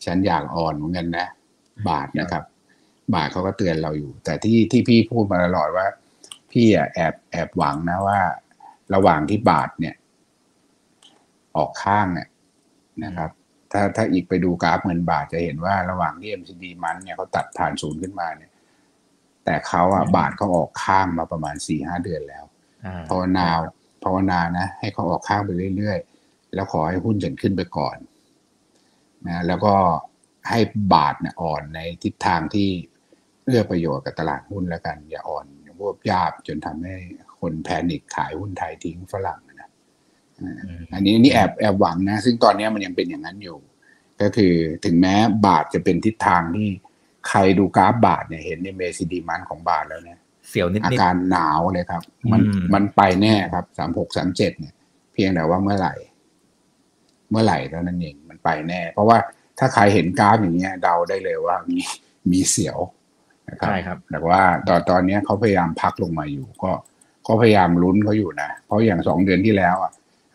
ฉันอยากอ่อนเหมือนกันนะ บาทนะครับ บาทเขาก็เตือนเราอยู่ แต่ที่ที่พี่พูดมาตลอดว่า พี่อะแอบแอบหวังนะว่า ระหว่างที่บาทเนี่ย ออกข้างเนี่ยนะครับ ถ้าถ้าอีกไปดูกราฟเงินบาทจะเห็นว่าระหว่างที่ MCD มันเนี่ยเขาตัดผ่านศูนย์ขึ้นมาเนี่ย แต่เขาอะอืมบาทเขาออกข้างมาประมาณสี่ห้าเดือนแล้วอ่าภาวนา ภาวนานะ ให้เขาออกข้างไปเรื่อยๆ แล้วขอให้หุ้นฉันขึ้นไปก่อนนะแล้วก็ให้บาทเนี่ยอ่อนในทิศทางที่เอื้อประโยชน์กับตลาดหุ้นแล้วกัน อย่าอ่อนอย่างพวกยาบจนทำให้คนแพนิคขายหุ้นไทยทิ้งฝรั่งนะอืมอันนี้อันนี่แอบแอบหวังนะ ซึ่งตอนนี้มันยังเป็นอย่างนั้นอยู่ ก็คือถึงแม้บาทจะเป็นทิศทางที่ใครดูกราฟบาทเนี่ยเห็นในเมซิดีมันของบาทแล้วเนี่ย เสียวนิดอานิดการหนาวเลยครับ มันอืมมันไปแน่ครับสามหกสามเจ็ดเนี่ย เพียงแต่ว่าเมื่อไหร่ เมื่อไหร่เท่านั้นเองมันไปแน่ เพราะว่าถ้าใครเห็นกราฟอย่างเงี้ยเดาได้เลยว่ามีมีเสียวนะครับใช่ครับ แต่ว่าตอนตอนเนี้ยเขาพยายามพักลงมาอยู่ ก็ก็พยายามลุ้นเขาอยู่นะ เพราะอย่างสองเดือนที่แล้วอะ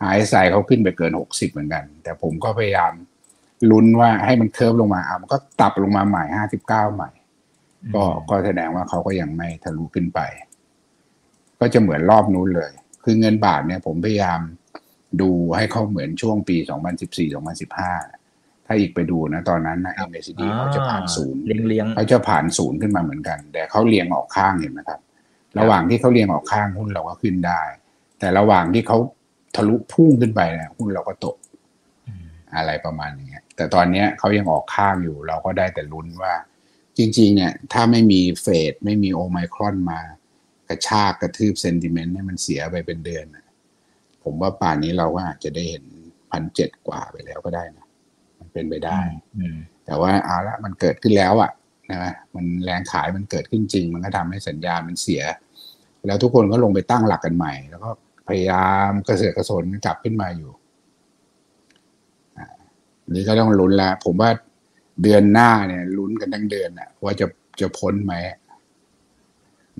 RSI เขาขึ้นไปเกินหกสิบเหมือนกัน แต่ผมก็พยายามลุ้นว่าให้มันเคิร์ฟลงมาอะมันก็ตับลงมาใหม่ห้าสิบเก้าใหม่ ก็ก็แสดงว่าเขาก็ยังไม่ทะลุขึ้นไป ก็จะเหมือนรอบนู้นเลย คือเงินบาทเนี่ยผมพยายามดูให้เขาเหมือนช่วงปี 2014-2015 ถ้าอีกไปดูนะ ตอนนั้นนะ MACD เขาจะผ่านศูนย์เลี้ยงเลี้ยงเขาจะผ่านศูนย์ขึ้นมาเหมือนกัน แต่เขาเรียงออกข้างเห็นไหมครับ ระหว่างที่เขาเรียงออกข้างหุ้นเราก็ขึ้นได้ แต่ระหว่างที่เขาทะลุพุ่งขึ้นไปเนี่ยหุ้นเราก็ตกอะไรประมาณอย่างเงี้ยแต่ตอนเนี้ยเขายังออกข้างอยู่ เราก็ได้แต่ลุ้นว่า จริง ๆ เนี่ย ถ้าไม่มีเฟดไม่มีโอไมครอนมากระชากกระทืบเซนติเมนต์เนี่ยมันเสียไปเป็นเดือนน่ะผมว่าป่านนี้เราก็อาจจะได้เห็นพันเจ็ดกว่าไปแล้วก็ได้นะมันเป็นไปได้อืมแต่ว่าเอาละมันเกิดขึ้นแล้วอะนะมันแรงขายมันเกิดขึ้นจริง มันก็ทำให้สัญญาณมันเสีย แล้วทุกคนก็ลงไปตั้งหลักกันใหม่ แล้วก็พยายามกระเสือกกระสนกลับขึ้นมาอยู่อ่านี่ก็ต้องลุ้นแล้วผมว่า เดือนหน้าเนี่ยลุ้นกันทั้งเดือนอะว่าจะจะพ้นไหม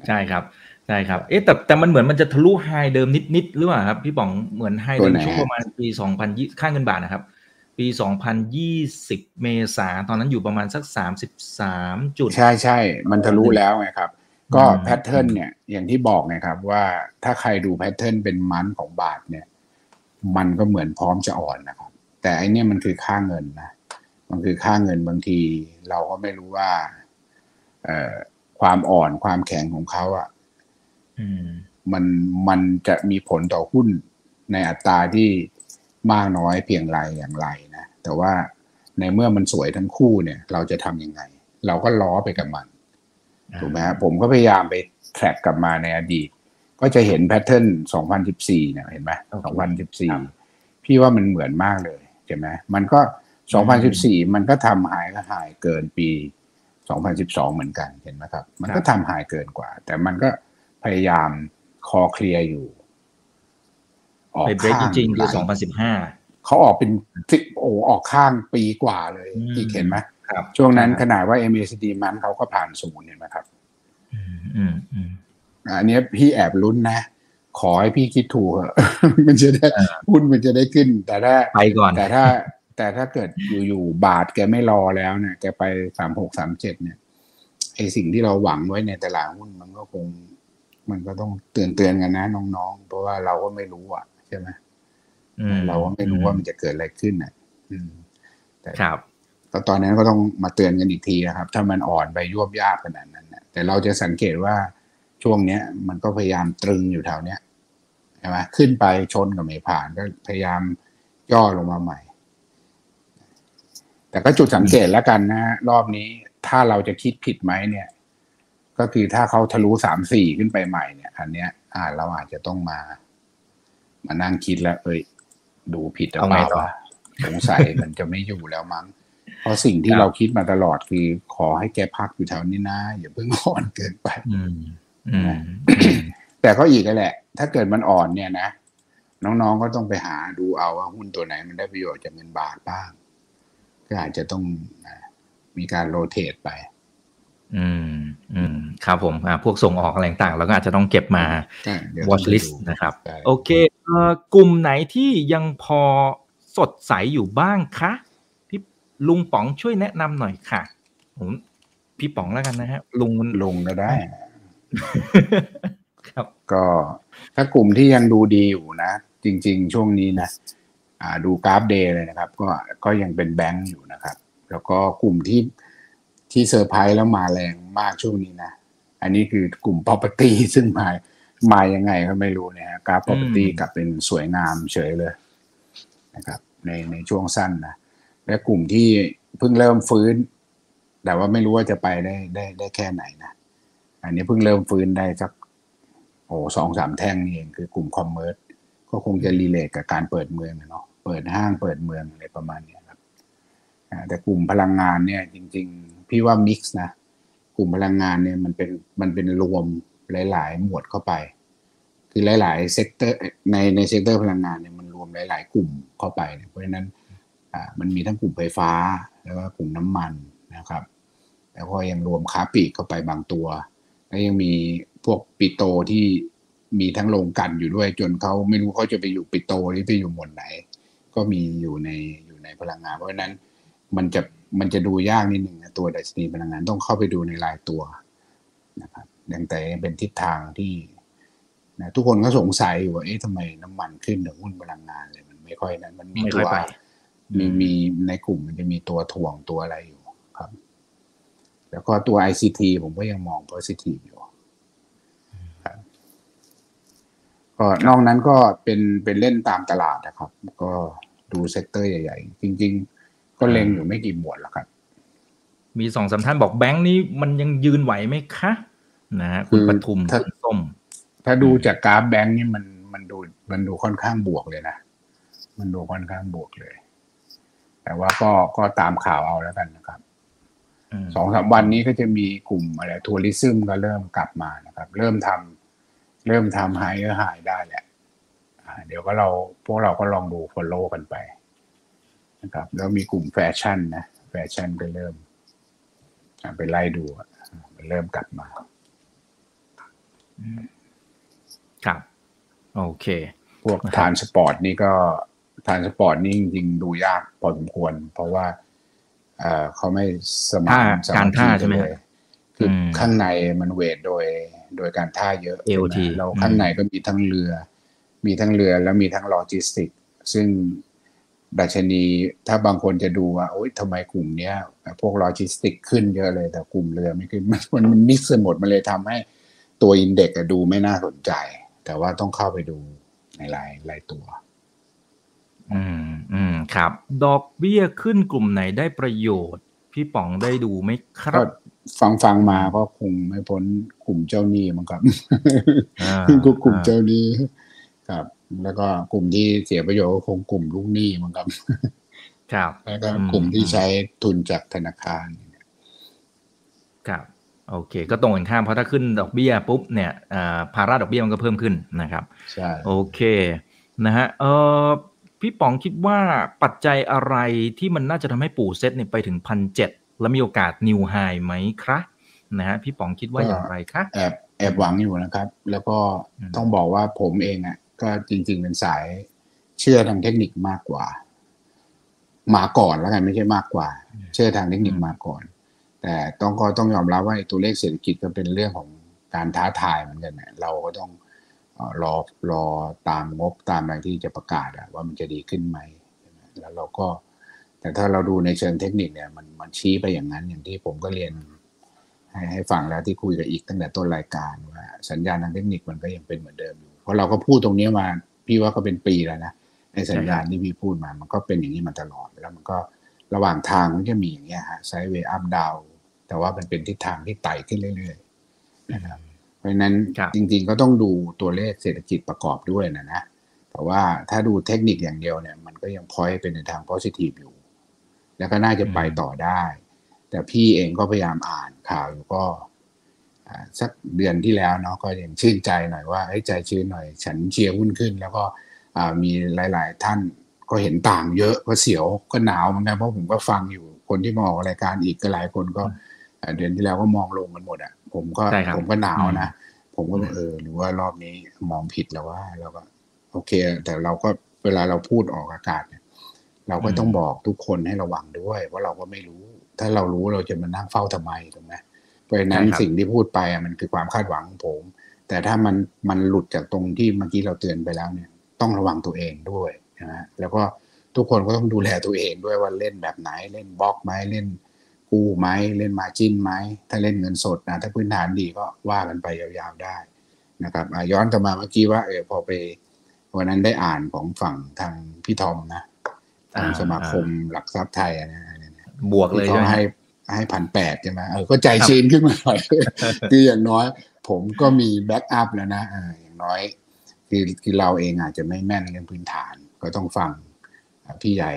ใช่ครับใช่ครับเอ๊ะแต่แต่มันเหมือนมันจะทะลุ high เดิมนิดๆหรือเปล่าครับ พี่ป๋องเหมือน high เดิมช่วงประมาณปีสองพันยี่ค่าเงินบาทนะครับ ปีสองพันยี่สิบเมษาตอนนั้นอยู่ประมาณสักสามสิบสามจุด ใช่ใช่มันทะลุแล้วไงครับ ก็อืม pattern เนี่ยอย่างที่บอกไงครับ ว่าถ้าใครดู pattern เป็นมันของบาทเนี่ย มันก็เหมือนพร้อมจะอ่อนนะครับ แต่อันเนี้ยมันคือค่าเงินนะ มันคือค่าเงินบางที เราก็ไม่รู้ว่าเอ่อความอ่อนความแข็งของเขาอะ่ะอืมมันมันจะมีผลต่อหุ้นในอัตราที่มากน้อยเพียงไรอย่างไรนะแต่ว่าในเมื่อมันสวยทั้งคู่เนี่ย เราจะทำยังไง เราก็ล้อไปกับมันถูกไหมฮะผมก็พยายามไปแทร็กกลับมาในอดีต ก็จะเห็นแพทเทิร์น 2014 เนี่ยเห็นไหมโอเคครับ2014 พี่ว่ามันเหมือนมากเลยใช่ไหมมันก็ 2014 มันก็ทำหายก็หายเกินปี 2012 เหมือนกันเห็นไหมครับ มันก็ทำหายเกินกว่า แต่มันก็พยายามคอเคลียร์อยู่ ออกไปเบรกจข้างริงๆคือหลายสองพันสิบห้าเขาออกเป็นสิบโอ้ออกข้างปีกว่าเลยอืมอีกเห็นไหมครับ ช่วงนั้นขนาดว่า MACD มันเขาก็ผ่านศูนย์เห็นไหมครับอืมอืมอืมอันเนี้ยพี่แอบลุ้นนะ ขอให้พี่คิดถูกเถอะมันจะได้เออหุ้นมันจะได้ขึ้น แต่ถ้าไปก่อนแต่ถ้า แต่ถ้าเกิดอยู่ๆบาทแกไม่รอแล้วเนี่ยแกไปสามหกสามเจ็ดเนี่ยไอสิ่งที่เราหวังไว้ในตลาดหุ้นมันก็คง มันก็ต้องเตือนเตือนๆกันนะน้องๆ เพราะว่าเราก็ไม่รู้อะใช่ไหมอืมเราก็ไม่รู้ว่ามันจะเกิดอะไรขึ้นอะอืมครับก็ตอนนั้นก็ต้องมาเตือนกันอีกทีนะครับ ถ้ามันอ่อนไปยวบยาบขนาดนั้นนะแต่เราจะสังเกตว่าช่วงเนี้ย มันก็พยายามตรึงอยู่แถวเนี้ยใช่ไหมขึ้นไปชนกับไม่ผ่านก็พยายามย่อลงมาใหม่ แต่ก็จุดสังเกตแล้วกันนะรอบนี้ถ้าเราจะคิดผิดไหมเนี่ย ก็คือถ้าเขาทะลุสามสี่ขึ้นไปใหม่เนี่ย อันเนี้ย อ่าเราอาจจะต้องมา มานั่งคิดแล้ว เอ้ย ดูผิดหรือเปล่าเอาไงต่อวะสงสัยมันจะไม่อยู่แล้วมั้งเพราะสิ่งที่เราคิดมาตลอดคือขอให้แกพักอยู่แถวนี้นะอย่าเพิ่งอ่อนเกินไปอืมอืมแต่ก็อีกนั่นแหละ ถ้าเกิดมันอ่อนเนี่ยนะน้องๆก็ต้องไปหาดูเอาว่าหุ้นตัวไหนมันได้ประโยชน์จากเงินบาทบ้าง ก็อาจจะต้องอ่ามีการโรเตทไป อืม อืม ครับผม อ่า พวกส่งออกอะไรต่างๆเราก็อาจจะต้องเก็บมาก็เดี๋ยว watch ต้องไป list ดูนะครับใช่โอเคเอ่อกลุ่มไหนที่ยังพอสดใสอยู่บ้างคะพี่ลุงป๋องช่วยแนะนำหน่อยค่ะผมพี่ป๋องแล้วกันนะฮะ ลุงมันลงก็ได้ ครับ ก็ถ้ากลุ่มที่ยังดูดีอยู่นะ จริง ๆ ช่วงนี้นะอ่า ดูกราฟ day เลยนะครับ ก็ก็ยังเป็นแบงก์อยู่นะครับ แล้วก็กลุ่มที่ที่เซอร์ไพรส์แล้วมาแรงมากช่วงนี้นะ อันนี้คือกลุ่ม property ซึ่งมามายังไงก็ไม่รู้เนี่ยฮะกราฟ property อืมกลับเป็นสวยงามเฉยเลยนะครับ ในในช่วงสั้นนะและกลุ่มที่เพิ่งเริ่มฟื้น แต่ว่าไม่รู้ว่าจะไปได้ได้ได้แค่ไหนนะอันนี้เพิ่งเริ่มฟื้นได้สักโอ้สองสามแท่งนี่เองคือกลุ่ม commerce ก็คงจะ relate กับการเปิดเมืองอะเนาะเปิดห้างเปิดเมืองอะไรประมาณนี้ครับแต่กลุ่มพลังงานเนี่ยจริง ๆ พี่ว่า mix นะกลุ่มพลังงานเนี่ยมันเป็นมันเป็นรวมหลาย ๆ หมวดเข้าไป คือหลาย ๆ sector ในใน sector พลังงานเนี่ยมันรวมหลาย ๆ กลุ่มเข้าไปเพราะฉะนั้นอ่ามันมีทั้งกลุ่มไฟฟ้าแล้วก็กลุ่มน้ำมันนะครับ แล้วก็ยังรวมค้าปลีกเข้าไปบางตัว แล้วยังมีพวก petro ที่มีทั้งโรงกลั่นอยู่ด้วยจนเขาไม่รู้เขาจะไปอยู่ petro หรือไปอยู่หมวดไหน ก็มีอยู่ในอยู่ในพลังงาน เพราะฉะนั้นมันจะมันจะดูยากนิดหนึ่งนะตัวดัชนีพลังงานต้องเข้าไปดูในรายตัวนะครับดังแต่ยังเป็นทิศทางที่นะทุกคนก็สงสัยอยู่ว่าเอ๊ะทำไมน้ำมันขึ้นถึงหุ้นพลังงานเลยมันไม่ค่อยนั้น มันมีไม่ตัค่อวยไปมีมีในกลุ่มมันจะมีตัวถ่วงตัวอะไรอยู่ครับ แล้วก็ตัว ICT ผมก็ยังมอง positive อยู่ครับ ก็นอกนั้นก็เป็นเป็นเล่นตามตลาดนะครับ ก็ดู sector ใหญ่ ๆ จริง ๆ ก็เล็งอยู่ไม่กี่หมวดแล้วครับ มีสองสามท่านบอกแบงค์นี้มันยังยืนไหวไหมคะนะฮะคุณคือปทุมถ้าคุณส้ม ถ้าดูจากกราฟแบงก์นี่มันมันดูมันดูค่อนข้างบวกเลยนะ มันดูค่อนข้างบวกเลย แต่ว่าก็ก็ตามข่าวเอาแล้วกันนะครับอืมสองสามวันนี้ก็จะมีกลุ่มอะไร tourism ก็เริ่มกลับมานะครับ เริ่มทำ เริ่มทำ higher high ได้แหละอ่าเดี๋ยวก็เราพวกเราก็ลองดู follow กันไปนะครับ แล้วมีกลุ่มแฟชั่นนะแฟชั่นก็เริ่มอ่าไปไล่ดูอะมันเริ่มกลับมา ครับ โอเค พวก transport นี่ก็ transport นี่จริงๆดูยากพอสมควร เพราะว่าเอ่อเขาไม่สมานท่าสการมัคท่าคีใช่ไหมเลยคืออมข้างในมัน weight โดย โดยการท่าเยอะ AOT ใช่ไหมเราข้างในก็มีทั้งเรือ มีทั้งเรือแล้วมีทั้งโลจิสติก ซึ่งดัชนีถ้าบางคนจะดูว่าโอ๊ยทำไมกลุ่มเนี้ย พวกโลจิสติกขึ้นเยอะเลยแต่กลุ่มเรือไม่ขึ้นมันมันมัน mix กันหมดมันเลยทำให้ตัว index อะดูไม่น่าสนใจ แต่ว่าต้องเข้าไปดูในรายรายตัว อืมอืมครับ ดอกเบี้ยขึ้นกลุ่มไหนได้ประโยชน์ พี่ป๋องได้ดูไหมครัก็บฟังฟังมาก็คงไม่พ้นก ลุ่มเจ้าหนี้มั้งครับอ่าก็กลุ่มเจ้าหนี้ครับ แล้วก็กลุ่มที่เสียประโยชน์ก็คงกลุ่มลูกหนี้มั้งครับ ครับ แล้วก็อืมกลุ่มที่ใช้ทุนจากธนาคารครับโอเค ก็ตรงกันข้ามเพราะถ้าขึ้นดอกเบี้ยปุ๊บเนี่ยอ่าภาระดอกเบี้ยมันก็เพิ่มขึ้นนะครับใช่โอเคนะฮะเออพี่ป๋องคิดว่าปัจจัยอะไรที่มันน่าจะทำให้ปู่เซตเนี่ยไปถึงพันเจ็ดแล้วมีโอกาสนิวไฮไหมครับ นะฮะพี่ป๋องคิดว่าอย่างไรคะแอบแอบหวังอยู่นะครับ แล้วก็อืมต้องบอกว่าผมเองอะ ก็จริง ๆ เป็นสายเชื่อทางเทคนิคมากกว่า มาก่อนแล้วกันไม่ใช่มากกว่า เชื่อทางเทคนิคมาก่อน แต่ต้องก็ต้องยอมรับว่าไอ้ตัวเลขเศรษฐกิจก็เป็นเรื่องของการท้าทายเหมือนกันเนี่ยเราก็ต้องเอ่อรอรอตามงบตามอะไรที่จะประกาศอะว่ามันจะดีขึ้นไหมใช่ไหมแล้วเราก็ แต่ถ้าเราดูในเชิงเทคนิคเนี่ย มันมันชี้ไปอย่างนั้นอย่างที่ผมก็เรียน ให้ให้ฟังแล้วที่คุยกับอีกตั้งแต่ต้นรายการว่าสัญญาณทางเทคนิคมันก็ยังเป็นเหมือนเดิมอยู่ เพราะเราก็พูดตรงนี้มา พี่ว่าก็เป็นปีแล้วนะในสัญญาณที่พี่พูดมา มันก็เป็นอย่างนี้มาตลอดแล้วมันก็ระหว่างทางมันจะมีอย่างเงี้ยฮะไซด์เวย์อัพดาวแต่ว่ามันเป็นทิศทางที่ไต่ขึ้นเรื่อยๆนะครับเพราะฉะนั้นครับจริงๆก็ต้องดูตัวเลขเศรษฐกิจประกอบด้วยนะนะแต่ว่าถ้าดูเทคนิคอย่างเดียวเนี่ย มันก็ยังพอยเป็นในทาง positive อยู่ แล้วก็น่าจะไปต่อได้ แต่พี่เองก็พยายามอ่านข่าวอยู่ก็อ่าสักเดือนที่แล้วเนาะก็ยังชื่นใจหน่อยว่าเฮ้ยใจชื้นหน่อย ฉันเชียร์หุ้นขึ้น แล้วก็อ่ามีหลาย ๆ ท่านก็เห็นต่างเยอะก็เสียวก็หนาวเหมือนกันเพราะผมก็ฟังอยู่คนที่มาออกรายการอีกก็หลายคนก็อ่าเดือนที่แล้วก็มองลงกันหมดอะผมก็ใช่ครับผมก็หนาวอืมนะ ผมก็บอกเออหรือว่ารอบนี้มองผิดแล้วว่าเราก็โอเค แต่เราก็เวลาเราพูดออกอากาศเนี่ยเราก็ต้องบอกทุกคนให้ระวังด้วยว่าเราก็ไม่รู้ ถ้าเรารู้เราจะมานั่งเฝ้าทำไมถูกไหมเพราะฉะนั้นใช่ครับสิ่งที่พูดไปอะมันคือความคาดหวังของผม แต่ถ้ามันมันหลุดจากตรงที่เมื่อกี้เราเตือนไปแล้วเนี่ย ต้องระวังตัวเองด้วยนะแล้วก็ทุกคนก็ต้องดูแลตัวเองด้วยว่าเล่นแบบไหนเล่นบล็อกไหมเล่นกู้ไหมเล่น margin ไหมถ้าเล่นเงินสดนะถ้าพื้นฐานดีก็ว่ากันไปยาวๆได้นะครับอะย้อนกลับมาเมื่อกี้ว่าเออพอไปวันนั้นได้อ่านของฝั่งทางพี่ทอมนะทางอ่าสมาคมหลักทรัพย์ไทยอะนะเนี่ย บวกเลยที่ใช่เขาไหมให้ให้พันแปดใช่ไหมเออก็ใจชื้นขึ้นมาหน่อยคืออย่างน้อย ผมก็มี backup แล้วนะเอออย่างน้อยคือคือเราเองอาจจะไม่แม่นเรื่องพื้นฐาน ก็ต้องฟังอะพี่ใหญ่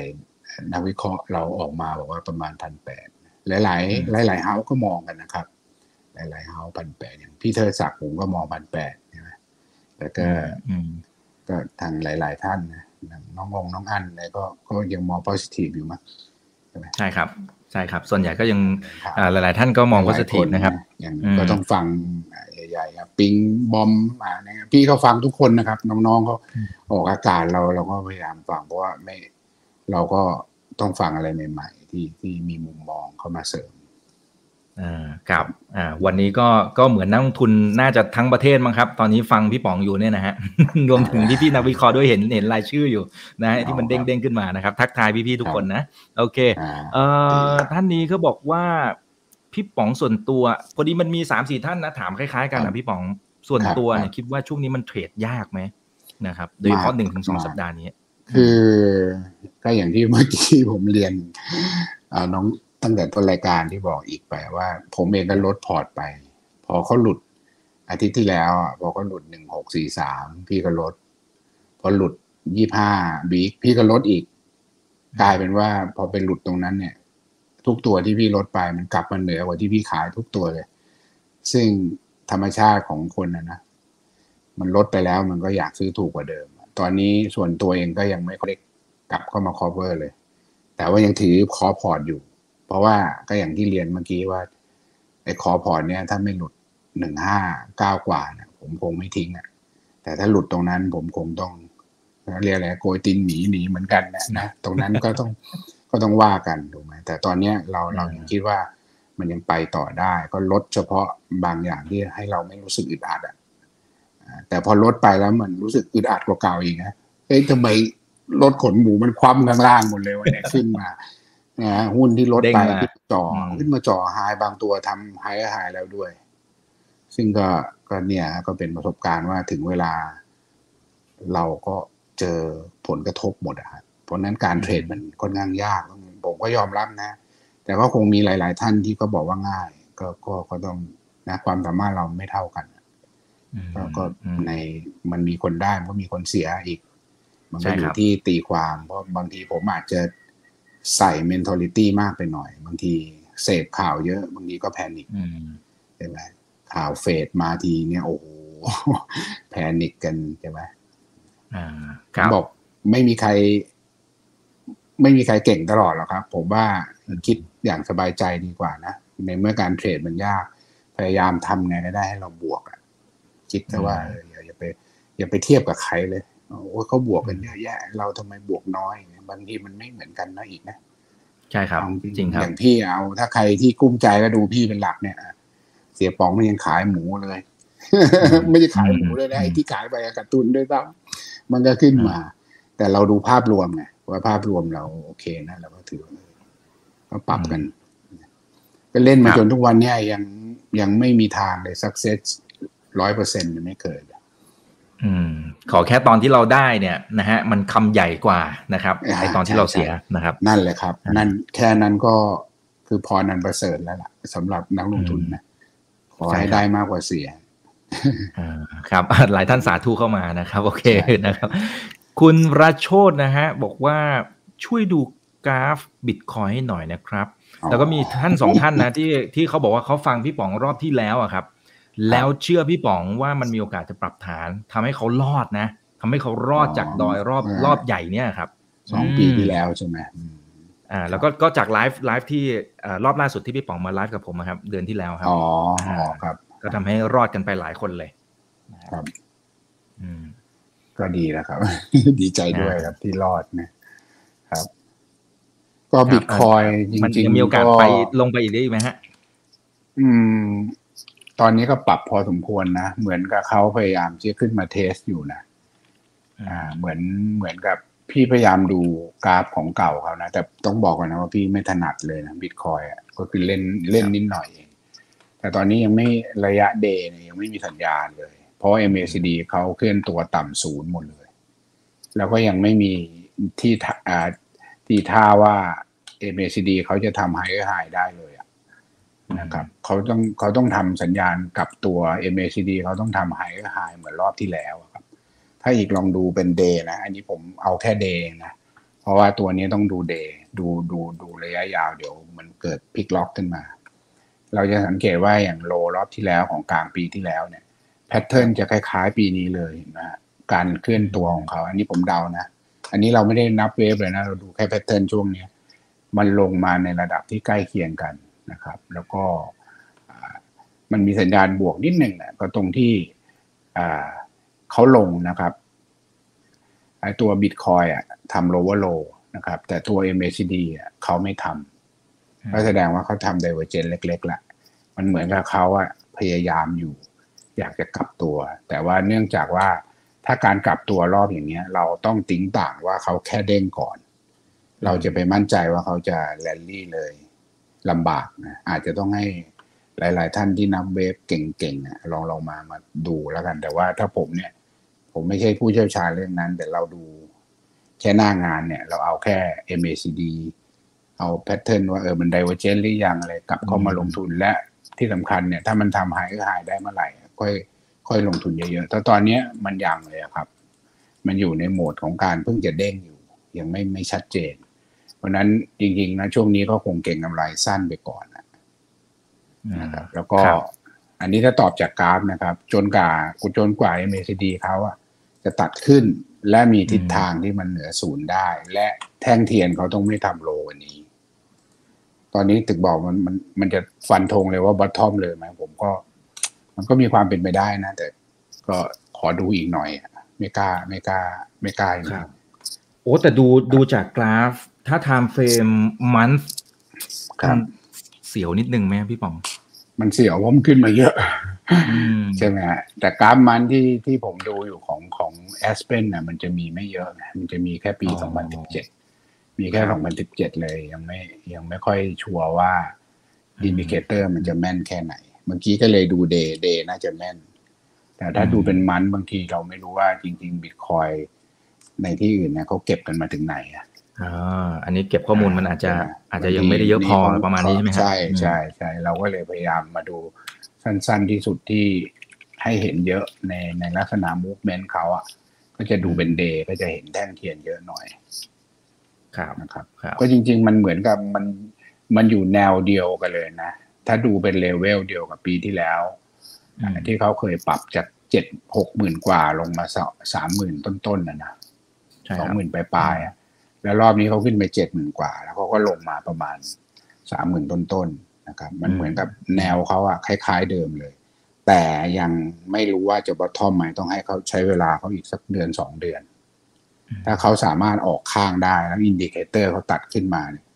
นักวิเคราะห์เราออกมาบอกว่าประมาณพันแปดหลายหลายหลายหลายๆเฮาก็มองกันนะครับ หลายหลายๆเฮาพันแปดอย่างพี่เธอศักดิ์ผมก็มองพันแปดใช่ไหมแล้วก็อืมก็ทางหลาย ๆ ท่านนะอย่างน้ององน้องอันอะไรก็ก็ยังมอง positive อยู่มั้ง ใช่ครับใช่ครับ ส่วนใหญ่ก็ยังครับอ่าหลาย ๆ ท่านก็มองหว่าลายสๆถีนะครับอย่างอืมก็ต้องฟังอ่าใหญ่ๆครับปิงบอมอ่าเนี่ยพี่เขาฟังทุกคนนะครับ น้องๆเขาออกอากาศเราเราก็พยายามฟังเพราะว่าไม่เราก็ต้องฟังอะไรใหม่ ๆ ที่ที่มีมุมมองเข้ามาเสริม อ่าครับอ่าวันนี้ก็ก็เหมือนนักลงทุนน่าจะทั้งประเทศมั้งครับ ตอนนี้ฟังพี่ป๋องอยู่เนี่ยนะฮะรวมถึงพี่พี่ๆนักวิเคราะห์ด้วยเห็นเห็นรายชื่ออยู่นะฮะที่มันเด้งเด้งๆขึ้นมานะครับ ทักทายพี่พี่ๆทุกคนนะ โอเคอ่าเอ่อท่านนี้ก็บอกว่าพี่ป๋องส่วนตัว พอดีมันมีสามสี่ท่านนะถามคล้ายๆกันครันะบพี่ป๋องส่วนครับตัวครัเนี่ยบคิดว่าช่วงนี้มันเทรดยากไหมนะครับ โดยเฉพาะมากหนึ่งถึงสองมากสัปดาห์นี้ คือก็อย่างที่เมื่อกี้ผมเรียนเอ่อน้อง ตั้งแต่ต้นรายการที่บอกอีกไปว่า ผมเองก็ลดพอร์ตไป พอเขาหลุดอาทิตย์ที่แล้วอะพอเขาหลุดหนึ่งหกสี่สามพี่ก็ลด พอหลุดยี่ห้าบีกพี่ก็ลดอีก กลายเป็นว่า พอไปหลุดตรงนั้นเนี่ย ทุกตัวที่พี่ลดไปมันกลับมาเหนือกว่าที่พี่ขายทุกตัวเลย ซึ่งธรรมชาติของคนนะนะมันลดไปแล้วมันก็อยากซื้อถูกกว่าเดิม ตอนนี้ส่วนตัวเองก็ยังไม่ได้กลับเข้ามา cover เลย แต่ว่ายังถือ core port อยู่ เพราะว่าก็อย่างที่เรียนเมื่อกี้ว่าไอ้ core port เนี่ยถ้าไม่หลุดหนึ่งห้าเก้ากว่าเนี่ยผมคงไม่ทิ้งอะ แต่ถ้าหลุดตรงนั้นผมคงต้องเรียกอะไรโกยตินหนีหนีเหมือนกันนะนะตรงนั้นก็ต้องก็ต้องว่ากันถูกไหมแต่ตอนเนี้ยเราเรายังคิดว่ามันยังไปต่อได้ ก็ลดเฉพาะบางอย่างที่ให้เราไม่รู้สึกอึดอัดอะอ่าแต่พอลดไปแล้วมันรู้สึกอึดอัดกว่าเก่าอีกนะเอ้ยทำไมรถขนหมูมันคว่ำข้างล่างหมดเลยวันนี้ขึ้นมา นะฮะหุ้นที่ลดไปเด้งมาขึ้นมาจ่ออมขึ้นมาจ่อไฮบางตัวทำไฮไฮแล้วด้วย ซึ่งก็ก็เนี่ยก็เป็นประสบการณ์ว่าถึงเวลา เราก็เจอผลกระทบหมดอะครับเพราะฉะนั้นการเทรดมันค่อนข้างยาก ผมก็ยอมรับนะ แต่ก็คงมีหลาย ๆ ท่านที่ก็บอกว่าง่าย ก็ก็ก็ต้องนะความสามารถเราไม่เท่ากันอืมก็ก็อืมในมันมีคนได้มันก็มีคนเสียอีก มันใช่ก็อครัยู่บที่ตีความ เพราะบางทีผมอาจจะ ใส่ mentality มากไปหน่อย บางทีเสพข่าวเยอะ บางทีก็แพนิคอืมใช่ไหมข่าวเฟดมาทีเนี่ยโอ้โหแพนิคกันใช่ไหมอ่าครับบอกไม่มีใคร ไม่มีใครเก่งตลอดหรอกครับ ผมว่าคิดอย่างสบายใจดีกว่านะ ในเมื่อการเทรดมันยาก พยายามทำไงก็ได้ให้เราบวกอะคิดแต่ว่าเอออย่าอย่าไป อย่าไปเทียบกับใครเลยโอ้ยเขาบวกกันเยอะแยะ เราทำไมบวกน้อย บางทีมันไม่เหมือนกันนะอีกนะใช่ครับเอาจริงครัอบย่างพี่เอา ถ้าใครที่กุ้มใจก็ดูพี่เป็นหลักเนี่ยเสียป๋องมันยังขายหมูเลย ไม่ได้ขายหมูเลยนะไอ้ที่ขายไปกระตุนด้วยซ้ำมันก็ขึ้นมา แต่เราดูภาพรวมไงว่าภาพรวมเราโอเคนะเราก็ถือว่าก็ปรับกัน ก็เล่นมาครับจนทุกวันเนี้ยยังยังไม่มีทางเลย success ร้อยเปอร์เซ็นต์ไม่เกิด อืมขอแค่ตอนที่เราได้เนี่ยนะฮะมันคำใหญ่กว่านะครับอ่าไอตอนที่เราใช่เสียนะครับ นั่นแหละครับอ่านั่นั่นแค่นั้นก็คือพอนันประเสริฐแล้วล่ะสำหรับนักลงทุนนะขอใช่ให้ครับได้มากกว่าเสียอ่าครับหลายท่านสาธุเข้ามานะครับ โอเคนะครับ คุณราโชตนะฮะบอกว่าช่วยดูกราฟบิตคอยให้หน่อยนะครับอ๋อแล้วก็มีท่านสองท่านนะที่ที่เขาบอกว่าเขาฟังพี่ป๋องรอบที่แล้วอะครับ แล้วเชื่อพี่ป๋องว่ามันมีโอกาสจะปรับฐานทำให้เขารอดนะทำให้เขารอดจากดอยรอบรอบใหญ่เนี่ยครับสองปีที่แล้วใช่ไหมอืมอ่า แล้วก็ก็จาก live live ที่เอ่อรอบล่าสุดที่พี่ป๋องมาไลฟ์กับผมอะครับ เดือนที่แล้วครับอ๋ออ๋อครับ ก็ทำให้รอดกันไปหลายคนเลย ครับ อืม ก็ดีแล้วครับ ดีใจด้วยครับที่รอดนะครับ ก็ครับบิตคอยจมันริงยังๆมีโอกาสก็ไปลงไปอีกได้อีกไหมฮะ อืม ตอนนี้ก็ปรับพอสมควรนะ เหมือนกับเขาพยายามที่จะขึ้นมาเทสอยู่นะอ่า เหมือนเหมือนกับพี่พยายามดูกราฟของเก่าเขานะ แต่ต้องบอกก่อนนะว่าพี่ไม่ถนัดเลยนะบิตคอยอะก็คือเล่นเล่นนิดหน่อยเองแต่ตอนนี้ยังไม่ระยะเดย์ยังไม่มีสัญญาณเลย เพราะ MACD เขาเคลื่อนตัวต่ำศูนย์หมดเลย แล้วก็ยังไม่มีที่ท่าอ่าที่ท่าว่า MACD เขาจะทำไฮไฮได้เลยอะ นะครับเขาต้องเขาต้องทำสัญญาณกับตัว MACD เขาต้องทำไฮก็ไฮเหมือนรอบที่แล้วครับ ถ้าอิกลองดูเป็น day นะ อันนี้ผมเอาแค่ day นะ เพราะว่าตัวนี้ต้องดู day ดูดูดูระยะยาวเดี๋ยวมันเกิดพลิกล็อกขึ้นมา เราจะสังเกตว่าอย่าง low รอบที่แล้วของกลางปีที่แล้วเนี่ย pattern จะคล้ายๆ ปีนี้เลยนะฮะการเคลื่อนตัวของเขา อันนี้ผมเดานะ อันนี้เราไม่ได้นับ wave เลยนะ เราดูแค่ pattern ช่วงเนี้ยมันลงมาในระดับที่ใกล้เคียงกัน นะครับ แล้วก็อ่ามันมีสัญญาณบวกนิดหนึ่งนะก็ตรงที่อ่าเขาลงนะครับไอตัวบิตคอยอะทำ lower low นะครับ แต่ตัว MACD อะเขาไม่ทำก็แสดงว่าเขาทำ divergence เล็กๆละมันเหมือนกับเขาอะพยายามอยู่ อยากจะกลับตัว แต่ว่าเนื่องจากว่าถ้าการกลับตัวรอบอย่างเนี้ย เราต้องติ้งต่างว่าเขาแค่เด้งก่อน เราจะไปมั่นใจว่าเขาจะแรลลี่เลย ลำบากนะอาจจะต้องให้หลาย ๆ ท่านที่นับเวฟเก่งๆลองลองมามาดูแล้วกัน แต่ว่าถ้าผมเนี่ย ผมไม่ใช่ผู้เชี่ยวชาญเรื่องนั้น แต่เราดูแค่หน้างานเนี่ย เราเอาแค่ MACD เอาแพทเทิร์นว่าเออมันไดเวอร์เจนหรือยังอะไรกลับเข้ามาลงทุนและที่สำคัญเนี่ย ถ้ามันทำหายก็หายได้เมื่อไหร่ ค่อย ค่อยลงทุนเยอะๆแต่ตอนนี้มันยังเลยครับ มันอยู่ในโหมดของการเพิ่งจะเด้งอยู่ ยังไม่ไม่ชัดเจนเพ ราะนั้นจริงๆนะช่วงนี้ก็คงเก่งกำไรสั้นไปก่อนนะครับ แล้วก็อันนี้ถ้าตอบจากกราฟนะครับ จนกว่ากูจนกว่า MACD เขาอะจะตัดขึ้นและมีทิศทางที่มันเหนือศูนย์ได้ และแท่งเทียนเขาต้องไม่ทำโลวันนี้ ตอนนี้ตึกบอกมันมันมันจะฟันธงเลยว่าบอททอมเลยไหมผมก็ มันก็มีความเป็นไปได้นะ แต่ก็ขอดูอีกหน่อยไม่กล้า ไม่กล้า ไม่กล้าครับโอ้แต่ดูดูจากกราฟ ถ้า time frame month ครับเสียวนิดนึงไหมพี่ป๋อง มันเสียวเพราะมันขึ้นมาเยอะใช่ไหมฮะแต่กราฟมันที่ที่ผมดูอยู่ของของ Aspen น่ะ มันจะมีไม่เยอะนะมันจะมีแค่ปีสองพันสิบเจ็ดมีแค่สองพันสิบเจ็ดเลยยังไม่ยังไม่ค่อยชัวร์ว่า indicator มันจะแม่นแค่ไหน เมื่อกี้ก็เลยดู day day น่าจะแม่น แต่ถ้าดูเป็น month บางทีเราไม่รู้ว่าจริง ๆ บิตคอยในที่อื่นเนี่ยเขาเก็บกันมาถึงไหนอะ อ่าอันนี้เก็บข้อมูลมันอาจจะอาจจะยังไม่ได้เยอะพอประมาณนี้ใช่ไหมครับใช่ใช่ใช่เราก็เลยพยายามมาดูสั้น ๆที่สุดที่ให้เห็นเยอะในในลักษณะ movement เขาอะ ก็จะดูเป็น day ก็จะเห็นแท่งเทียนเยอะหน่อย ครับนะครับก็จริง ๆ มันเหมือนกับมันมันอยู่แนวเดียวกันเลยนะ ถ้าดูเป็นเลเวลเดียวกับปีที่แล้วที่เขาเคยปรับจากเจ็ดหกหมื่นกว่าลงมาสามหมื่นต้นๆนะนะสองหมื่นปลายๆ แล้วรอบนี้เขาขึ้นไปเจ็ดหมื่นกว่า แล้วเขาก็ลงมาประมาณสามหมื่นต้นๆนะครับ มันเหมือนกับแนวเขาอะคล้าย ๆเดิมเลย แต่ยังไม่รู้ว่าจะ bottom ไหมต้องให้เขาใช้เวลาเขาอีกสักเดือนสองเดือน ถ้าเขาสามารถออกข้างได้แล้ว indicator เขาตัดขึ้นมาเนี่ย